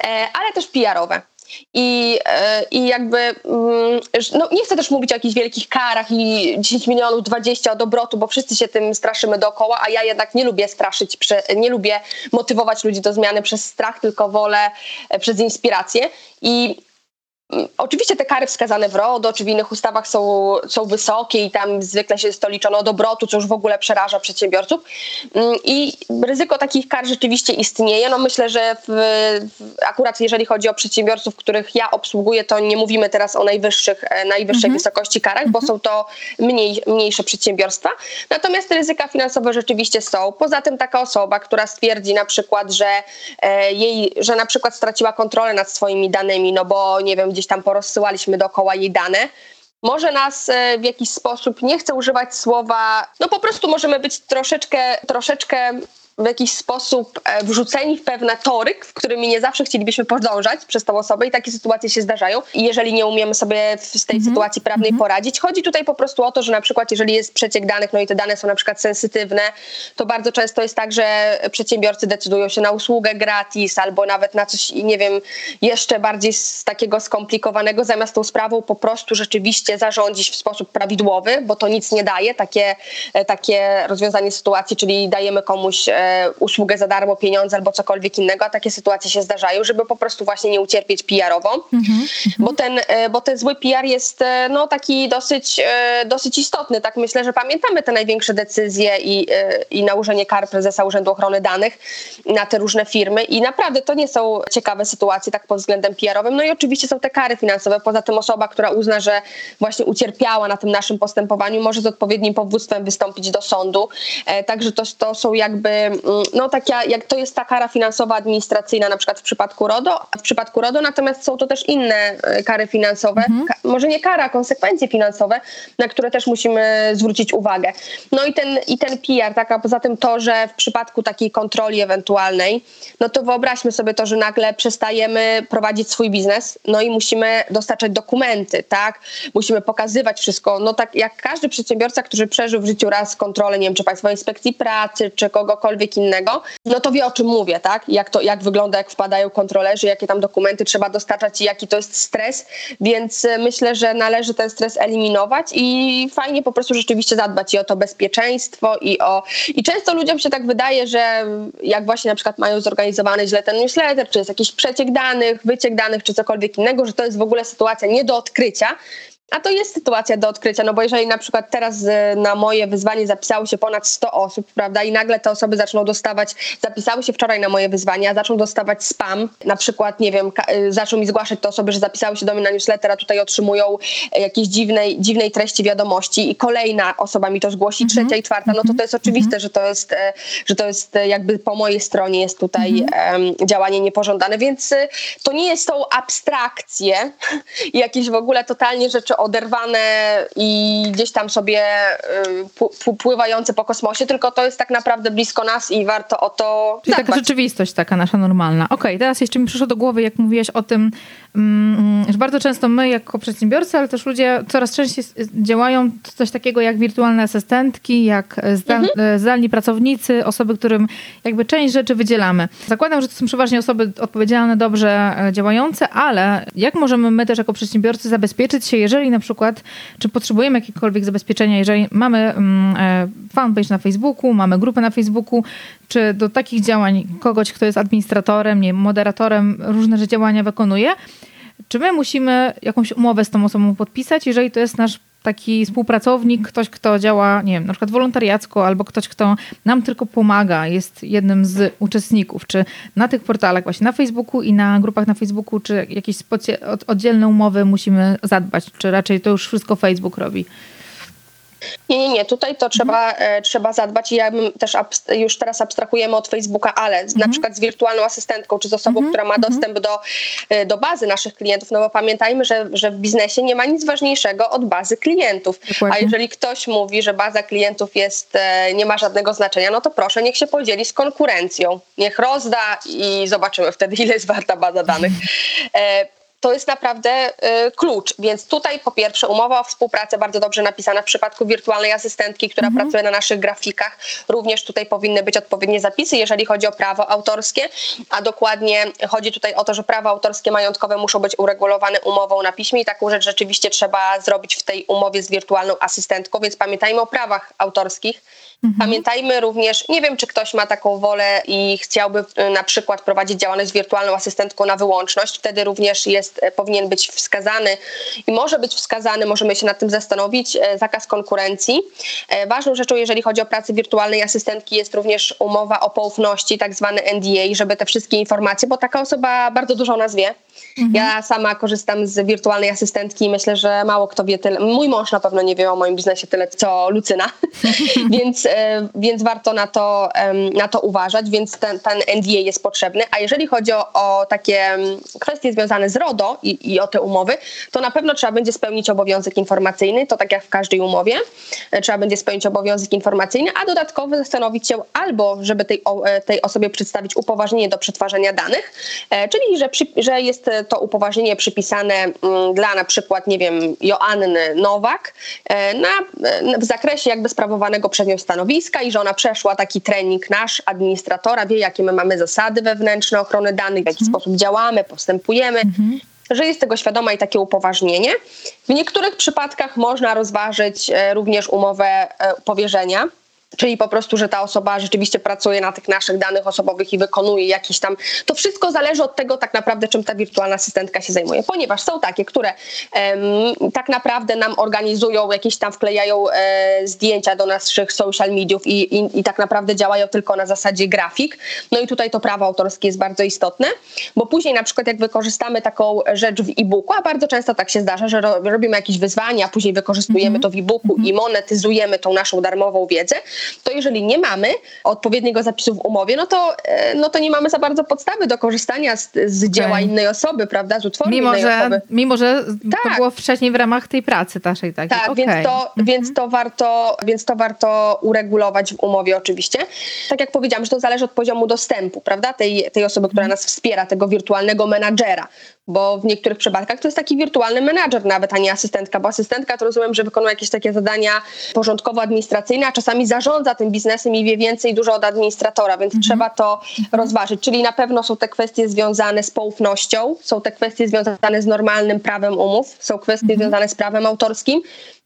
e, ale też PR-owe. I, e, I jakby, mm, no nie chcę też mówić o jakichś wielkich karach i 10 milionów, 20 od obrotu, bo wszyscy się tym straszymy dookoła, a ja jednak nie lubię straszyć, nie lubię motywować ludzi do zmiany przez strach, tylko wolę e, przez inspirację. I Oczywiście te kary wskazane w RODO czy w innych ustawach są, są wysokie i tam zwykle się to liczono od obrotu, co już w ogóle przeraża przedsiębiorców. Mm, I ryzyko takich kar rzeczywiście istnieje. No myślę, że w, akurat jeżeli chodzi o przedsiębiorców, których ja obsługuję, to nie mówimy teraz o najwyższych, e, najwyższej mhm. wysokości karach, bo mhm. są to mniej, mniejsze przedsiębiorstwa. Natomiast ryzyka finansowe rzeczywiście są. Poza tym taka osoba, która stwierdzi na przykład, że e, jej, że na przykład straciła kontrolę nad swoimi danymi, no bo nie wiem, gdzieś tam porozsyłaliśmy dookoła jej dane, może nas e, w jakiś sposób, nie chcę używać słowa, no po prostu możemy być troszeczkę, troszeczkę w jakiś sposób e, wrzuceni w pewne tory, w którymi nie zawsze chcielibyśmy podążać przez tą osobę i takie sytuacje się zdarzają. I jeżeli nie umiemy sobie z tej -hmm. sytuacji prawnej -hmm. poradzić, chodzi tutaj po prostu o to, że na przykład jeżeli jest przeciek danych, no i te dane są na przykład sensytywne, to bardzo często jest tak, że przedsiębiorcy decydują się na usługę gratis albo nawet na coś, nie wiem, jeszcze bardziej z takiego skomplikowanego, zamiast tą sprawą po prostu rzeczywiście zarządzić w sposób prawidłowy, bo to nic nie daje, takie, e, takie rozwiązanie sytuacji, czyli dajemy komuś e, usługę za darmo, pieniądze albo cokolwiek innego, a takie sytuacje się zdarzają, żeby po prostu właśnie nie ucierpieć PR-owo, mm-hmm. bo, ten, e, bo ten zły PR jest e, no, taki dosyć, e, dosyć istotny. Tak myślę, że pamiętamy te największe decyzje i, i nałożenie kar prezesa Urzędu Ochrony Danych na te różne firmy i naprawdę to nie są ciekawe sytuacje tak pod względem PR-owym. No i oczywiście są te kary finansowe. Poza tym osoba, która uzna, że właśnie ucierpiała na tym naszym postępowaniu, może z odpowiednim powództwem wystąpić do sądu. Także to, to są jakby no tak jak, to jest ta kara finansowa, administracyjna na przykład w przypadku RODO, w przypadku RODO natomiast są to też inne e, kary finansowe, ka, może nie kara, konsekwencje finansowe, na które też musimy zwrócić uwagę. No i ten, i ten PR, tak, a poza tym to, że w przypadku takiej kontroli ewentualnej, no to wyobraźmy sobie to, że nagle przestajemy prowadzić swój biznes, no i musimy dostarczać dokumenty, tak, musimy pokazywać wszystko, no tak jak każdy przedsiębiorca, który przeżył w życiu raz kontrolę, nie wiem, czy Państwowej Inspekcji Pracy, czy kogokolwiek innego, no to wie o czym mówię, tak, jak to, jak wygląda, jak wpadają kontrolerzy, jakie tam dokumenty trzeba dostarczać i jaki to jest stres, więc e, myślę, że należy ten stres eliminować i fajnie po prostu rzeczywiście zadbać i o to bezpieczeństwo i o... I często ludziom się tak wydaje, że jak właśnie na przykład mają zorganizowany źle ten newsletter, czy jest jakiś przeciek danych, wyciek danych, czy cokolwiek innego, że to jest w ogóle sytuacja nie do odkrycia, a to jest sytuacja do odkrycia, no bo jeżeli na przykład teraz e, na moje wyzwanie zapisało się ponad 100 osób, prawda, i nagle te osoby zaczną dostawać, zapisały się wczoraj na moje wyzwanie, a zaczną dostawać spam, na przykład, nie wiem, e, zaczną mi zgłaszać te osoby, że zapisały się do mnie na newsletter, a tutaj otrzymują e, jakieś dziwnej, dziwnej treści wiadomości i kolejna osoba mi to zgłosi, Mhm. trzecia i czwarta, no to to jest oczywiste, że to jest, że to jest jakby po mojej stronie jest tutaj Mhm. działanie niepożądane, więc to nie jest są abstrakcje, <laughs> jakieś w ogóle totalnie rzeczy oderwane i gdzieś tam sobie y, pływające po kosmosie, tylko to jest tak naprawdę blisko nas i warto o to Czyli taka rzeczywistość taka nasza normalna. Okej, teraz jeszcze mi przyszło do głowy, jak mówiłaś o tym, mm, że bardzo często my jako przedsiębiorcy, ale też ludzie coraz częściej działają coś takiego jak wirtualne asystentki, jak e, zdal, e, zdalni pracownicy, osoby, którym jakby część rzeczy wydzielamy. Zakładam, że to są przeważnie osoby odpowiedzialne, dobrze e, działające, ale jak możemy my też jako przedsiębiorcy zabezpieczyć się, jeżeli na przykład, czy potrzebujemy jakiekolwiek zabezpieczenia, jeżeli mamy mm, e, fanpage na Facebooku, mamy grupę na Facebooku, czy do takich działań kogoś, kto jest administratorem, nie moderatorem, różne działania wykonuje, czy my musimy jakąś umowę z tą osobą podpisać, jeżeli to jest nasz taki współpracownik, ktoś, kto działa, nie wiem, na przykład wolontariacko, albo ktoś, kto nam tylko pomaga, jest jednym z uczestników, czy na tych portalach, właśnie na Facebooku i na grupach na Facebooku, czy jakieś oddzielne umowy musimy zadbać, czy raczej to już wszystko Facebook robi? Nie, nie, nie. Tutaj to trzeba, e, trzeba zadbać i ja bym też abst- już teraz abstrahujemy od Facebooka, ale z, na przykład z wirtualną asystentką czy z osobą, która ma dostęp do, e, do bazy naszych klientów, no bo pamiętajmy, że, że w biznesie nie ma nic ważniejszego od bazy klientów. Dokładnie. A jeżeli ktoś mówi, że baza klientów jest, e, nie ma żadnego znaczenia, no to proszę, niech się podzieli z konkurencją. Niech rozda i zobaczymy wtedy, <laughs> ile jest warta baza danych. To jest naprawdę y, klucz. Więc tutaj po pierwsze umowa o współpracę bardzo dobrze napisana w przypadku wirtualnej asystentki, która pracuje na naszych grafikach. Również tutaj powinny być odpowiednie zapisy, jeżeli chodzi o prawo autorskie, a dokładnie chodzi tutaj o to, że prawa autorskie majątkowe muszą być uregulowane umową na piśmie i taką rzecz rzeczywiście trzeba zrobić w tej umowie z wirtualną asystentką, więc pamiętajmy o prawach autorskich. Pamiętajmy również, nie wiem, czy ktoś ma taką wolę i chciałby y, na przykład prowadzić działalność wirtualną asystentką na wyłączność, wtedy również jest, e, powinien być wskazany i może być wskazany, możemy się nad tym zastanowić, e, zakaz konkurencji. Ważną rzeczą, jeżeli chodzi o pracę wirtualnej asystentki, jest również umowa o poufności, tak zwany NDA, żeby te wszystkie informacje, bo taka osoba bardzo dużo o nas wie. Ja sama korzystam z wirtualnej asystentki i myślę, że mało kto wie tyle. Mój mąż na pewno nie wie o moim biznesie tyle, co Lucyna, <laughs> więc, e, więc warto na to, na to uważać, więc ten, ten NDA jest potrzebny. A jeżeli chodzi o, o takie kwestie związane z RODO i, i o te umowy, to na pewno trzeba będzie spełnić obowiązek informacyjny, to tak jak w każdej umowie, e, trzeba będzie spełnić obowiązek informacyjny, a dodatkowo zastanowić się albo, żeby tej, e, tej osobie przedstawić upoważnienie do przetwarzania danych, czyli że, przy, że jest to upoważnienie przypisane mm, dla na przykład, nie wiem, Joanny Nowak e, na, e, w zakresie jakby sprawowanego przez nią stanowiska i że ona przeszła taki trening nasz, administratora, wie jakie my mamy zasady wewnętrzne ochrony danych, w jaki sposób działamy, postępujemy że jest tego świadoma i takie upoważnienie. W niektórych przypadkach można rozważyć również umowę powierzenia. Czyli po prostu, że ta osoba rzeczywiście pracuje na tych naszych danych osobowych i wykonuje jakieś tam. To wszystko zależy od tego, tak naprawdę, czym ta wirtualna asystentka się zajmuje. Ponieważ są takie, które em, tak naprawdę nam organizują, jakieś tam wklejają e, zdjęcia do naszych social mediów i, i, i tak naprawdę działają tylko na zasadzie grafik. No i tutaj to prawo autorskie jest bardzo istotne, bo później na przykład jak wykorzystamy taką rzecz w e-booku, a bardzo często tak się zdarza, że ro, robimy jakieś wyzwania, a później wykorzystujemy to w e-booku i monetyzujemy tą naszą darmową wiedzę, to jeżeli nie mamy odpowiedniego zapisu w umowie, no to, e, no to nie mamy za bardzo podstawy do korzystania z, z dzieła Okej. innej osoby, prawda, z utworu Mimo innej że, osoby. mimo, że to Tak. było wcześniej w ramach tej pracy naszej takiej. Tak, Okej. więc, to, Mhm. więc, to warto, więc to warto uregulować w umowie oczywiście. Tak jak powiedziałam, że to zależy od poziomu dostępu, prawda, tej, tej osoby, która nas wspiera, tego wirtualnego menadżera, bo w niektórych przypadkach to jest taki wirtualny menadżer nawet, a nie asystentka, bo asystentka to rozumiem, że wykonuje jakieś takie zadania porządkowo-administracyjne, a czasami zarządza tym biznesem i wie więcej dużo od administratora, więc trzeba to rozważyć. Czyli na pewno są te kwestie związane z poufnością, są te kwestie związane z normalnym prawem umów, są kwestie związane z prawem autorskim,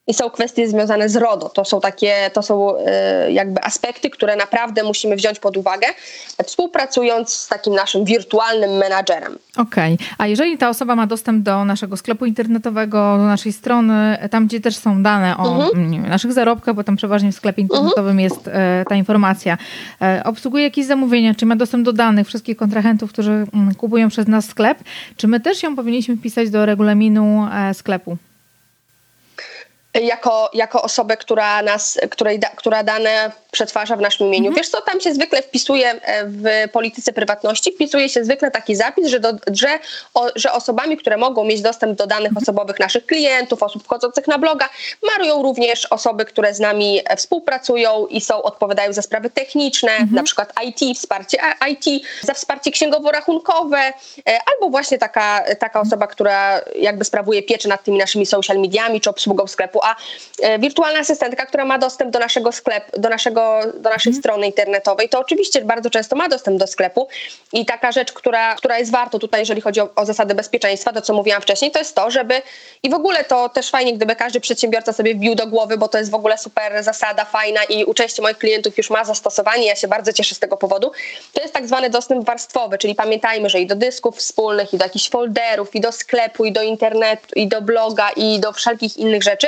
i są kwestie związane z RODO. To są takie, to są e, jakby aspekty, które naprawdę musimy wziąć pod uwagę, współpracując z takim naszym wirtualnym menadżerem. Okej, a jeżeli ta osoba ma dostęp do naszego sklepu internetowego, do naszej strony, tam gdzie też są dane o Mhm. nie wiem, naszych zarobkach, bo tam przeważnie w sklepie internetowym jest e, ta informacja, e, obsługuje jakieś zamówienia, czy ma dostęp do danych wszystkich kontrahentów, którzy mm, kupują przez nas sklep, czy my też ją powinniśmy wpisać do regulaminu e, sklepu? Jako, jako osobę, która nas, której da, która dane przetwarza w naszym imieniu. Wiesz co, tam się zwykle wpisuje e, w polityce prywatności, wpisuje się zwykle taki zapis, że, do, że, o, że osobami, które mogą mieć dostęp do danych osobowych naszych klientów, osób wchodzących na bloga, marują również osoby, które z nami e, współpracują i są, odpowiadają za sprawy techniczne, na przykład IT, wsparcie IT, za wsparcie księgowo-rachunkowe, e, albo właśnie taka, taka osoba, która jakby sprawuje pieczę nad tymi naszymi social mediami czy obsługą sklepu, a e, wirtualna asystentka, która ma dostęp do naszego sklepu, do, naszego, do naszej strony internetowej, to oczywiście bardzo często ma dostęp do sklepu. I taka rzecz, która, która jest warto tutaj, jeżeli chodzi o, o zasady bezpieczeństwa, to co mówiłam wcześniej, to jest to, żeby i w ogóle to też fajnie, gdyby każdy przedsiębiorca sobie wbił do głowy, bo to jest w ogóle super zasada, fajna i u części moich klientów już ma zastosowanie, ja się bardzo cieszę z tego powodu, to jest tak zwany dostęp warstwowy, czyli pamiętajmy, że i do dysków wspólnych, i do jakichś folderów, i do sklepu, i do internetu, i do bloga, i do wszelkich innych rzeczy,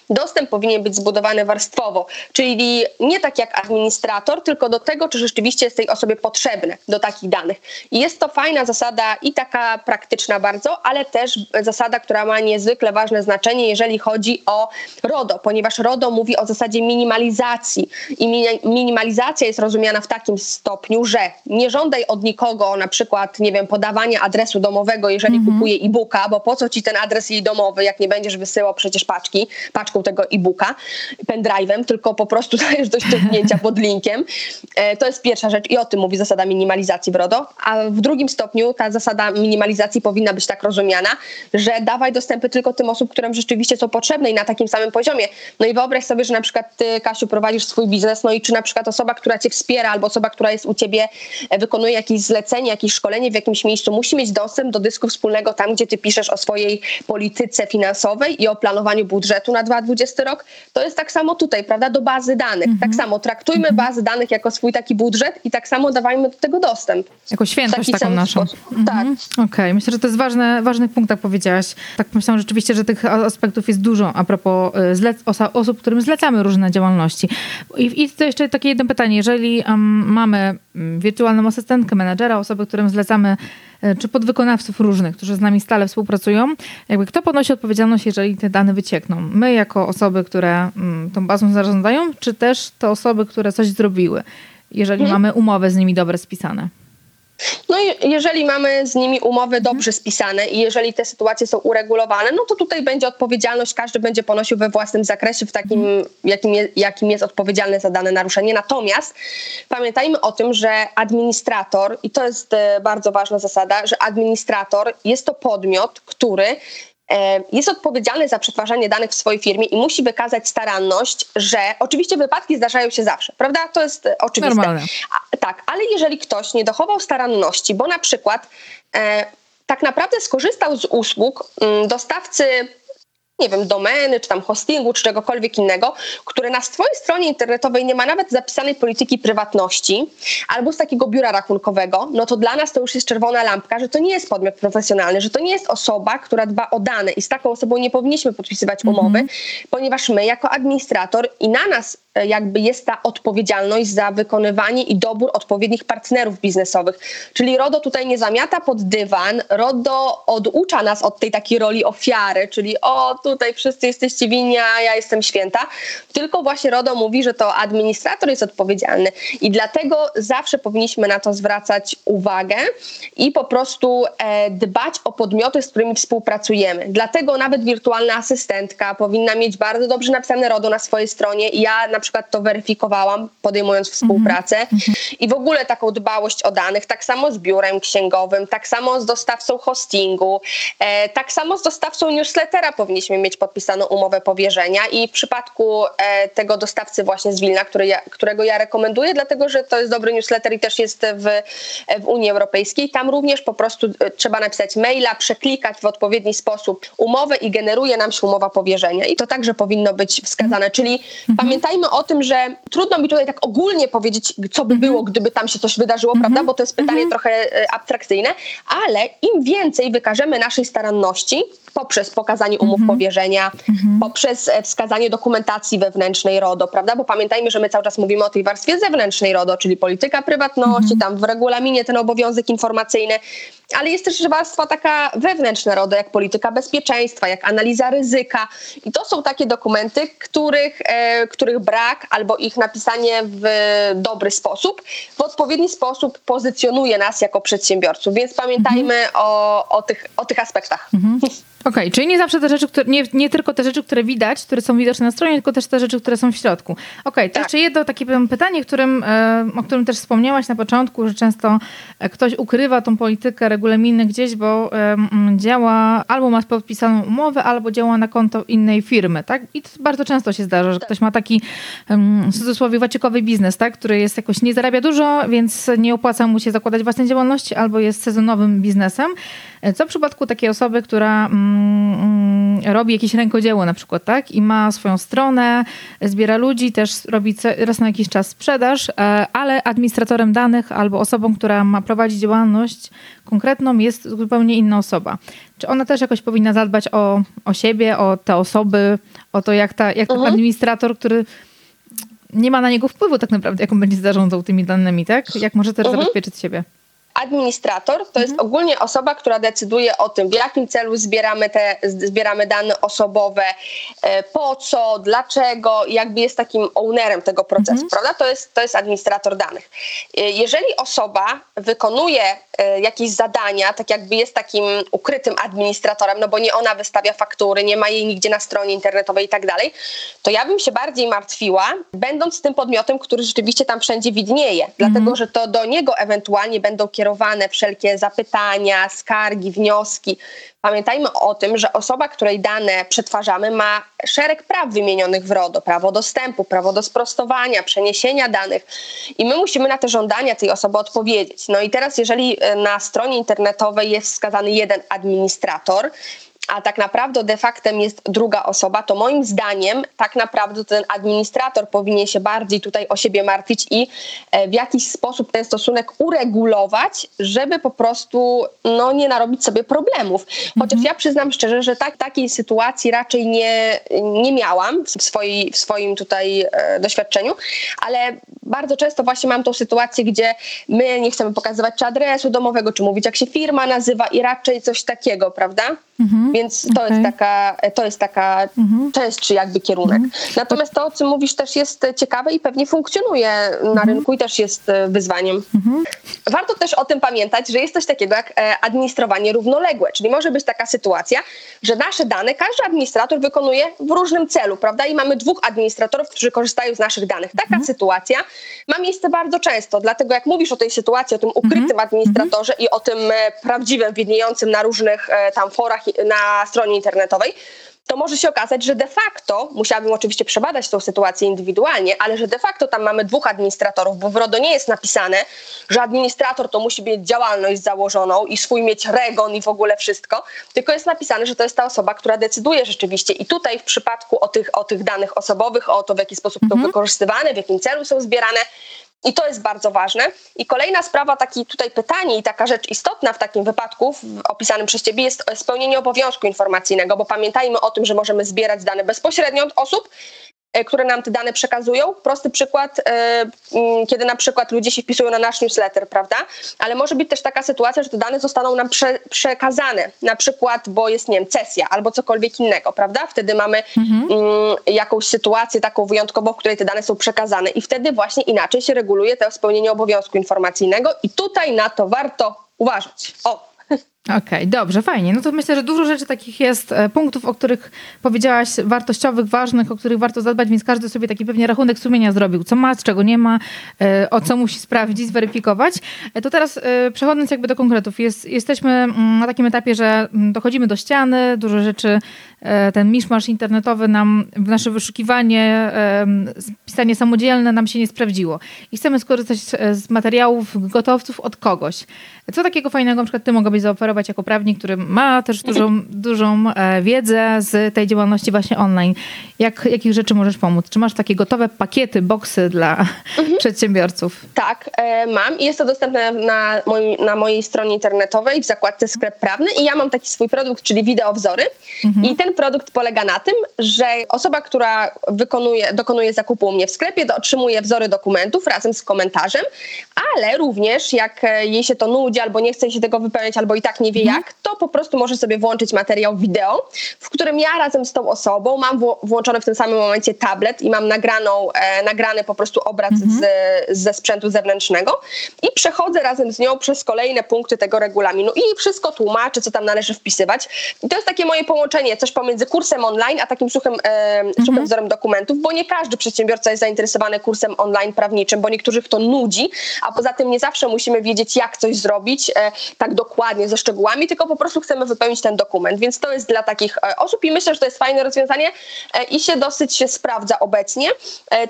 dostęp powinien być zbudowany warstwowo, czyli nie tak jak administrator, tylko do tego, czy rzeczywiście jest tej osobie potrzebne do takich danych. I jest to fajna zasada i taka praktyczna bardzo, ale też zasada, która ma niezwykle ważne znaczenie, jeżeli chodzi o RODO, ponieważ RODO mówi o zasadzie minimalizacji i mini- minimalizacja jest rozumiana w takim stopniu, że nie żądaj od nikogo na przykład, nie wiem, podawania adresu domowego, jeżeli kupuje e-booka, bo po co ci ten adres jej domowy, jak nie będziesz wysyłał przecież paczki, paczką tego e-booka, pendrive'em, tylko po prostu <laughs> dajesz do ściągnięcia pod linkiem. E, To jest pierwsza rzecz i o tym mówi zasada minimalizacji w RODO, a w drugim stopniu ta zasada minimalizacji powinna być tak rozumiana, że dawaj dostępy tylko tym osób, którym rzeczywiście są potrzebne i na takim samym poziomie. No i wyobraź sobie, że na przykład ty, Kasiu, prowadzisz swój biznes, no i czy na przykład osoba, która cię wspiera albo osoba, która jest u ciebie, e, wykonuje jakieś zlecenie, jakieś szkolenie w jakimś miejscu, musi mieć dostęp do dysku wspólnego tam, gdzie ty piszesz o swojej polityce finansowej i o planowaniu budżetu na 2020 rok. To jest tak samo tutaj, prawda, do bazy danych. Tak samo traktujmy bazy danych jako swój taki budżet i tak samo dawajmy do tego dostęp. Jako świętość taką naszą. Tak. Mhm. Okej, myślę, że to jest ważny, ważny punkt, tak powiedziałaś. Tak myślałam rzeczywiście, że tych aspektów jest dużo a propos y, zlec- osób, którym zlecamy różne działalności. I, i to jeszcze takie jedno pytanie. Jeżeli um, mamy mm, wirtualną asystentkę, menedżera, osoby, którym zlecamy czy podwykonawców różnych, którzy z nami stale współpracują, jakby kto ponosi odpowiedzialność, jeżeli te dane wyciekną? My jako osoby, które mm, tą bazą zarządzają, czy też te osoby, które coś zrobiły? Jeżeli mamy umowy z nimi dobre spisane. No i jeżeli mamy z nimi umowy dobrze spisane i jeżeli te sytuacje są uregulowane, no to tutaj będzie odpowiedzialność, każdy będzie ponosił we własnym zakresie, w takim, jakim, je, jakim jest odpowiedzialny za dane naruszenie. Natomiast pamiętajmy o tym, że administrator, i to jest e, bardzo ważna zasada, że administrator jest to podmiot, który jest odpowiedzialny za przetwarzanie danych w swojej firmie i musi wykazać staranność, że oczywiście wypadki zdarzają się zawsze, prawda? To jest e, oczywiste. Normalne. A, tak, ale jeżeli ktoś nie dochował staranności, bo na przykład e, tak naprawdę skorzystał z usług mm, dostawcy nie wiem, domeny, czy tam hostingu, czy czegokolwiek innego, które na swojej stronie internetowej nie ma nawet zapisanej polityki prywatności, albo z takiego biura rachunkowego, no to dla nas to już jest czerwona lampka, że to nie jest podmiot profesjonalny, że to nie jest osoba, która dba o dane. I z taką osobą nie powinniśmy podpisywać umowy, ponieważ my jako administrator i na nas jakby jest ta odpowiedzialność za wykonywanie i dobór odpowiednich partnerów biznesowych. Czyli RODO tutaj nie zamiata pod dywan, RODO oducza nas od tej takiej roli ofiary, czyli o tutaj wszyscy jesteście winni, a ja jestem święta, tylko właśnie RODO mówi, że to administrator jest odpowiedzialny i dlatego zawsze powinniśmy na to zwracać uwagę i po prostu e, dbać o podmioty, z którymi współpracujemy. Dlatego nawet wirtualna asystentka powinna mieć bardzo dobrze napisane RODO na swojej stronie i ja na przykład to weryfikowałam, podejmując współpracę. I w ogóle taką dbałość o danych, tak samo z biurem księgowym, tak samo z dostawcą hostingu, e, tak samo z dostawcą newslettera powinniśmy mieć podpisaną umowę powierzenia. I w przypadku e, tego dostawcy właśnie z Wilna, który ja, którego ja rekomenduję, dlatego że to jest dobry newsletter i też jest w, w Unii Europejskiej, tam również po prostu e, trzeba napisać maila, przeklikać w odpowiedni sposób umowę i generuje nam się umowa powierzenia. I to także powinno być wskazane, czyli mhm. pamiętajmy o tym, że trudno mi tutaj tak ogólnie powiedzieć, co by było, gdyby tam się coś wydarzyło, mhm. prawda, bo to jest pytanie mhm. trochę e, abstrakcyjne, ale im więcej wykażemy naszej staranności poprzez pokazanie umów mhm. powierzenia, mhm. poprzez e, wskazanie dokumentacji wewnętrznej RODO, prawda? Bo pamiętajmy, że my cały czas mówimy o tej warstwie zewnętrznej RODO, czyli polityka prywatności, mhm. tam w regulaminie ten obowiązek informacyjny, ale jest też warstwa taka wewnętrzna RODO, jak polityka bezpieczeństwa, jak analiza ryzyka. I to są takie dokumenty, których, e, których brak albo ich napisanie w dobry sposób, w odpowiedni sposób pozycjonuje nas jako przedsiębiorców. Więc pamiętajmy mhm. o, o, tych, o tych aspektach. Mhm. Okej, okay, czyli nie zawsze te rzeczy, które, nie, nie tylko te rzeczy, które widać, które są widoczne na stronie, tylko też te rzeczy, które są w środku. Okej, okay, to tak. jeszcze jedno takie pytanie, którym, e, o którym też wspomniałaś na początku, że często e, ktoś ukrywa tą politykę, regulaminy gdzieś, bo działa, albo ma podpisaną umowę, albo działa na konto innej firmy, tak? I to bardzo często się zdarza, że tak. ktoś ma taki w cudzysłowie wacikowy biznes, tak? Który jest jakoś, nie zarabia dużo, więc nie opłaca mu się zakładać własnej działalności, albo jest sezonowym biznesem. Co w przypadku takiej osoby, która mm, mm, robi jakieś rękodzieło na przykład, tak? I ma swoją stronę, zbiera ludzi, też robi raz na jakiś czas sprzedaż, e, ale administratorem danych albo osobą, która ma prowadzić działalność konkretną jest zupełnie inna osoba. Czy ona też jakoś powinna zadbać o, o siebie, o te osoby, o to, jak, ta, jak ten mhm. administrator, który nie ma na niego wpływu tak naprawdę, jak on będzie zarządzał tymi danymi, tak? Jak może też mhm. zabezpieczyć siebie? Administrator to jest mhm. ogólnie osoba, która decyduje o tym, w jakim celu zbieramy te zbieramy dane osobowe, e, po co, dlaczego, jakby jest takim ownerem tego procesu, mhm. prawda? To jest, to jest administrator danych. E, jeżeli osoba wykonuje e, jakieś zadania, tak jakby jest takim ukrytym administratorem, no bo nie ona wystawia faktury, nie ma jej nigdzie na stronie internetowej i tak dalej, to ja bym się bardziej martwiła, będąc tym podmiotem, który rzeczywiście tam wszędzie widnieje, mhm. dlatego że to do niego ewentualnie będą kierowane kierowane wszelkie zapytania, skargi, wnioski. Pamiętajmy o tym, że osoba, której dane przetwarzamy, ma szereg praw wymienionych w RODO: prawo dostępu, prawo do sprostowania, przeniesienia danych, i my musimy na te żądania tej osoby odpowiedzieć. No i teraz, jeżeli e, na stronie internetowej jest wskazany jeden administrator, a tak naprawdę de facto jest druga osoba, to moim zdaniem tak naprawdę ten administrator powinien się bardziej tutaj o siebie martwić i e, w jakiś sposób ten stosunek uregulować, żeby po prostu no, nie narobić sobie problemów. Chociaż mhm. ja przyznam szczerze, że tak, takiej sytuacji raczej nie, nie miałam w, swojej, w swoim tutaj e, doświadczeniu, ale bardzo często właśnie mam tą sytuację, gdzie my nie chcemy pokazywać czy adresu domowego, czy mówić jak się firma nazywa i raczej coś takiego, prawda? Mhm. Więc to okay. jest taka, to jest taka, mhm. czy jakby kierunek. Mhm. Natomiast to, o czym mówisz, też jest ciekawe i pewnie funkcjonuje na mhm. rynku i też jest e, wyzwaniem. Mhm. Warto też o tym pamiętać, że jest coś takiego jak e, administrowanie równoległe, czyli może być taka sytuacja, że nasze dane każdy administrator wykonuje w różnym celu, prawda? I mamy dwóch administratorów, którzy korzystają z naszych danych. Taka mhm. sytuacja ma miejsce bardzo często, dlatego jak mówisz o tej sytuacji, o tym ukrytym administratorze i o tym e, prawdziwym, widniejącym na różnych tam forach na stronie internetowej, to może się okazać, że de facto, musiałabym oczywiście przebadać tą sytuację indywidualnie, ale że de facto tam mamy dwóch administratorów, bo w RODO nie jest napisane, że administrator to musi mieć działalność założoną i swój mieć regon i w ogóle wszystko, tylko jest napisane, że to jest ta osoba, która decyduje rzeczywiście. I tutaj w przypadku o tych, o tych danych osobowych, o to w jaki sposób mhm. to wykorzystywane, w jakim celu są zbierane, i to jest bardzo ważne. I kolejna sprawa, taki tutaj pytanie i taka rzecz istotna w takim wypadku opisanym przez Ciebie jest spełnienie obowiązku informacyjnego, bo pamiętajmy o tym, że możemy zbierać dane bezpośrednio od osób, które nam te dane przekazują. Prosty przykład, e, mm, kiedy na przykład ludzie się wpisują na nasz newsletter, prawda? Ale może być też taka sytuacja, że te dane zostaną nam prze, przekazane, na przykład, bo jest, nie wiem, sesja albo cokolwiek innego, prawda? Wtedy mamy mm, jakąś sytuację taką wyjątkową, w której te dane są przekazane i wtedy właśnie inaczej się reguluje to spełnienie obowiązku informacyjnego i tutaj na to warto uważać. O, Okej, okay, dobrze, fajnie. No to myślę, że dużo rzeczy takich jest, e, punktów, o których powiedziałaś, wartościowych, ważnych, o których warto zadbać, więc każdy sobie taki pewnie rachunek sumienia zrobił, co ma, czego nie ma, e, o co musi sprawdzić, zweryfikować. E, to teraz przechodząc jakby do konkretów, jest, jesteśmy mm, na takim etapie, że mm, dochodzimy do ściany, dużo rzeczy, ten miszmasz internetowy nam, w nasze wyszukiwanie, pisanie samodzielne nam się nie sprawdziło. I chcemy skorzystać z materiałów, gotowców od kogoś. Co takiego fajnego na przykład ty mogłabyś zaoferować jako prawnik, który ma też dużą, <laughs> dużą e, wiedzę z tej działalności właśnie online? Jak, jakich rzeczy możesz pomóc? Czy masz takie gotowe pakiety, boksy dla mhm. <laughs> przedsiębiorców? Tak, e, mam i jest to dostępne na, moim, na mojej stronie internetowej w zakładce sklep prawny i ja mam taki swój produkt, czyli wideowzory mhm. i ten produkt polega na tym, że osoba, która wykonuje, dokonuje zakupu u mnie w sklepie, otrzymuje wzory dokumentów razem z komentarzem, ale również jak e, jej się to nudzi albo nie chce się tego wypełniać, albo i tak nie wie mhm. jak, to po prostu może sobie włączyć materiał wideo, w którym ja razem z tą osobą mam włączony w tym samym momencie tablet i mam nagraną, e, nagrany po prostu obraz mhm. z, ze sprzętu zewnętrznego i przechodzę razem z nią przez kolejne punkty tego regulaminu i wszystko tłumaczę, co tam należy wpisywać. I to jest takie moje połączenie, coś pomiędzy kursem online, a takim suchym, e, suchym mhm. wzorem dokumentów, bo nie każdy przedsiębiorca jest zainteresowany kursem online prawniczym, bo niektórych to nudzi, a poza tym nie zawsze musimy wiedzieć, jak coś zrobić e, tak dokładnie, ze szczegółami, tylko po prostu chcemy wypełnić ten dokument, więc to jest dla takich e, osób i myślę, że to jest fajne rozwiązanie i się dosyć się sprawdza obecnie,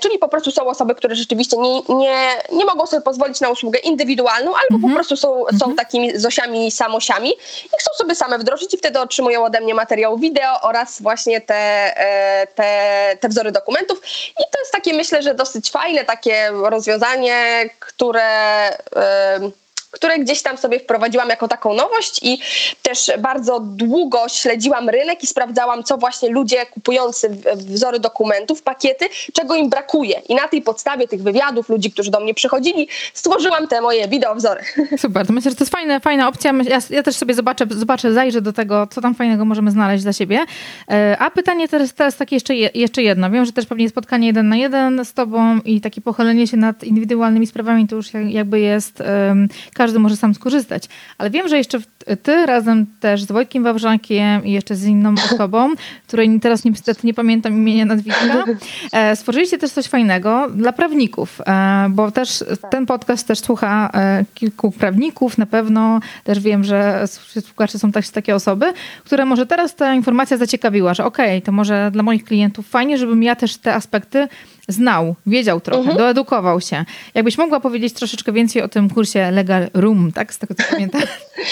czyli po prostu są osoby, które rzeczywiście nie, nie, nie mogą sobie pozwolić na usługę indywidualną, albo -hmm. po mhm. prostu są, są -hmm. takimi zosiami samosiami i chcą sobie same wdrożyć i wtedy otrzymują ode mnie materiał wideo oraz właśnie te, te, te wzory dokumentów. I to jest takie myślę, że dosyć fajne takie rozwiązanie, które które gdzieś tam sobie wprowadziłam jako taką nowość i też bardzo długo śledziłam rynek i sprawdzałam, co właśnie ludzie kupujący wzory dokumentów, pakiety, czego im brakuje. I na tej podstawie tych wywiadów, ludzi, którzy do mnie przychodzili, stworzyłam te moje wideowzory. <laughs> Super, to myślę, że to jest fajna, fajna opcja. Ja, ja, też sobie zobaczę, zobaczę, zajrzę do tego, co tam fajnego możemy znaleźć dla siebie. E, a pytanie teraz, teraz takie jeszcze, jeszcze jedno. Wiem, że też pewnie spotkanie jeden na jeden z tobą i takie pochylenie się nad indywidualnymi sprawami to już jakby jest um, każdy może sam skorzystać. Ale wiem, że jeszcze ty razem też z Wojtkiem Wawrzankiem i jeszcze z inną <laughs> osobą, której teraz niestety nie pamiętam imienia, nazwiska, <laughs> e, stworzyliście też coś fajnego dla prawników, e, bo też ten podcast też słucha e, kilku prawników, na pewno też wiem, że słuchacze są też takie osoby, które może teraz ta informacja zaciekawiła, że okej, okay, to może dla moich klientów fajnie, żebym ja też te aspekty znał, wiedział trochę, mhm. doedukował się. Jakbyś mogła powiedzieć troszeczkę więcej o tym kursie Legal Room, tak? Z tego co pamiętam.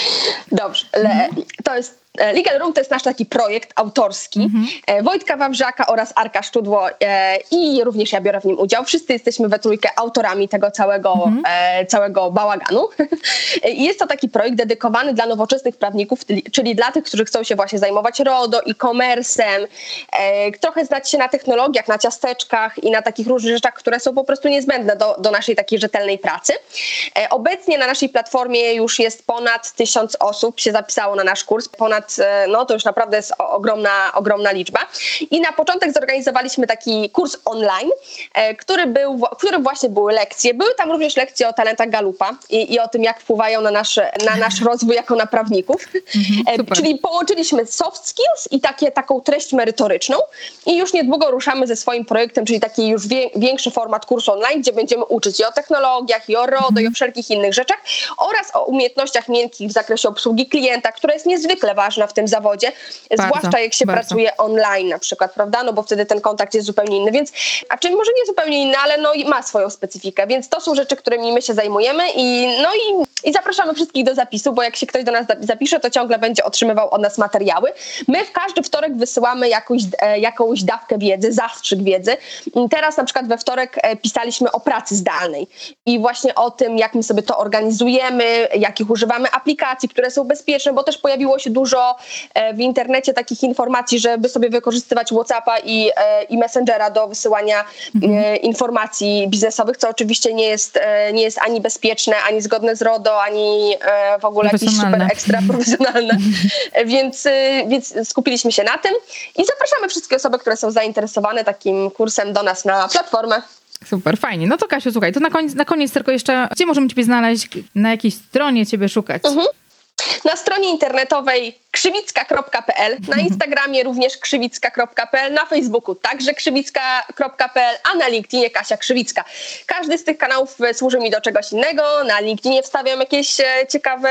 <laughs> Dobrze. Le, to jest Legal Room to jest nasz taki projekt autorski mhm. E, Wojtka Wawrzaka oraz Arka Szczudło e, i również ja biorę w nim udział. Wszyscy jesteśmy we trójkę autorami tego całego, mhm. całego bałaganu. <laughs> I jest to taki projekt dedykowany dla nowoczesnych prawników, czyli dla tych, którzy chcą się właśnie zajmować RODO, e-commerce'em, trochę znać się na technologiach, na ciasteczkach i na takich różnych rzeczach, które są po prostu niezbędne do, do naszej takiej rzetelnej pracy. Obecnie na naszej platformie już jest ponad tysiąc osób się zapisało na nasz kurs, ponad e, no to już naprawdę jest ogromna, ogromna liczba. I na początek zorganizowaliśmy taki kurs online, e, który był, w którym właśnie były lekcje. Były tam również lekcje o talentach Galupa i, i o tym, jak wpływają na nasz, na nasz rozwój jako na prawników. <laughs> Mhm, Czyli połączyliśmy soft skills i takie, taką treść merytoryczną i już niedługo ruszamy ze swoim projektem, czyli taki już wie, większy format kursu online, gdzie będziemy uczyć i o technologiach, i o RODO, mhm. i o mhm. wszelkich innych rzeczach oraz o umiejętnościach miękkich w zakresie obsługi klienta, która jest niezwykle ważna ważna w tym zawodzie, bardzo, zwłaszcza jak się bardzo. pracuje online na przykład, prawda, no bo wtedy ten kontakt jest zupełnie inny, więc, a czym może nie zupełnie inny, ale no i ma swoją specyfikę, więc to są rzeczy, którymi my się zajmujemy i no i I zapraszamy wszystkich do zapisu, bo jak się ktoś do nas zapisze, to ciągle będzie otrzymywał od nas materiały. My w każdy wtorek wysyłamy jakąś, e, jakąś dawkę wiedzy, zastrzyk wiedzy. Teraz na przykład we wtorek e, pisaliśmy o pracy zdalnej i właśnie o tym, jak my sobie to organizujemy, jakich używamy aplikacji, które są bezpieczne, bo też pojawiło się dużo e, w internecie takich informacji, żeby sobie wykorzystywać WhatsAppa i, i Messengera do wysyłania mhm. informacji biznesowych, co oczywiście nie jest, nie jest ani bezpieczne, ani zgodne z RODO, ani e, w ogóle jakieś super ekstra profesjonalne. więc, e, więc skupiliśmy się na tym i zapraszamy wszystkie osoby, które są zainteresowane takim kursem do nas na platformę. Super, fajnie. No to Kasiu, słuchaj, to na koniec, na koniec tylko jeszcze, gdzie możemy Ciebie znaleźć, na jakiej stronie Ciebie szukać? Mhm. Na stronie internetowej krzywicka.pl, na Instagramie również krzywicka.pl, na Facebooku także krzywicka.pl, a na LinkedInie Kasia Krzywicka. Każdy z tych kanałów służy mi do czegoś innego. Na LinkedInie wstawiam jakieś e, ciekawe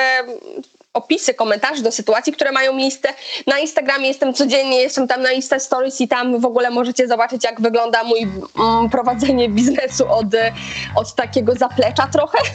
opisy, komentarze do sytuacji, które mają miejsce. Na Instagramie jestem codziennie, jestem tam na Insta Stories i tam w ogóle możecie zobaczyć, jak wygląda mój mm, prowadzenie biznesu od, od takiego zaplecza trochę. <laughs>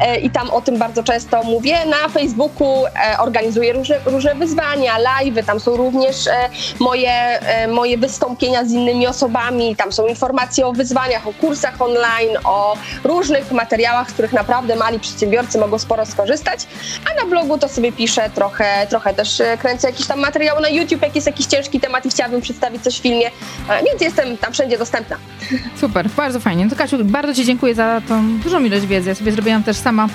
E, I tam o tym bardzo często mówię. Na Facebooku e, organizuję różne, różne wyzwania, live, tam są również e, moje, moje wystąpienia z innymi osobami, tam są informacje o wyzwaniach, o kursach online, o różnych materiałach, z których naprawdę mali przedsiębiorcy mogą sporo skorzystać. A na blogu to sobie piszę, trochę, trochę też e, kręcę jakiś tam materiał na YouTube, jak jest jakiś ciężki temat i chciałabym przedstawić coś w filmie, e, więc jestem tam wszędzie dostępna. Super, bardzo fajnie. No to Kasiu, bardzo Ci dziękuję za tą dużą ilość wiedzy. Ja sobie zrobiłam też sama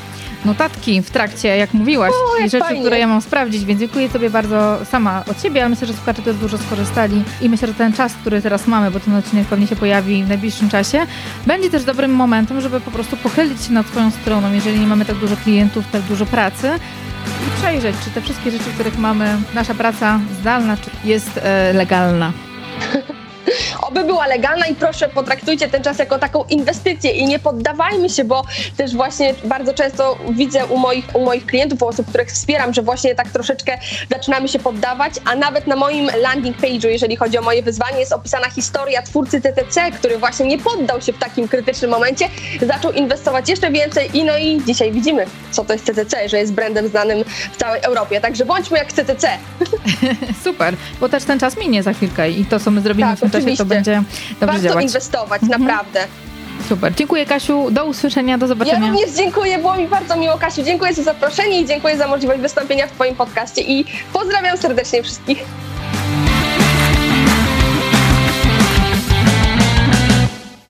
notatki w trakcie, jak mówiłaś, o, jak rzeczy, fajnie. które ja mam sprawdzić, więc dziękuję Tobie bardzo sama od Ciebie, ale myślę, że słuchacze też dużo skorzystali i myślę, że ten czas, który teraz mamy, bo ten odcinek pewnie się pojawi w najbliższym czasie, będzie też dobrym momentem, żeby po prostu pochylić się nad swoją stroną, jeżeli nie mamy tak dużo klientów, tak dużo pracy, i przejrzeć, czy te wszystkie rzeczy, których mamy, nasza praca zdalna, jest e, legalna. <laughs> Oby była legalna i proszę potraktujcie ten czas jako taką inwestycję i nie poddawajmy się, bo też właśnie bardzo często widzę u moich, u moich klientów, u osób, których wspieram, że właśnie tak troszeczkę zaczynamy się poddawać, a nawet na moim landing page'u, jeżeli chodzi o moje wyzwanie, jest opisana historia twórcy TTC, który właśnie nie poddał się w takim krytycznym momencie, zaczął inwestować jeszcze więcej i no i dzisiaj widzimy, co to jest TTC, że jest brandem znanym w całej Europie, także bądźmy jak TTC. <laughs> Super, bo też ten czas minie za chwilkę i to, co my zrobimy tak, w tym czasie, to będzie dobrze Warto działać. inwestować, mhm. naprawdę. Super. Dziękuję Kasiu. Do usłyszenia, do zobaczenia. Ja również dziękuję, było mi bardzo miło Kasiu. Dziękuję za zaproszenie i dziękuję za możliwość wystąpienia w Twoim podcaście i pozdrawiam serdecznie wszystkich.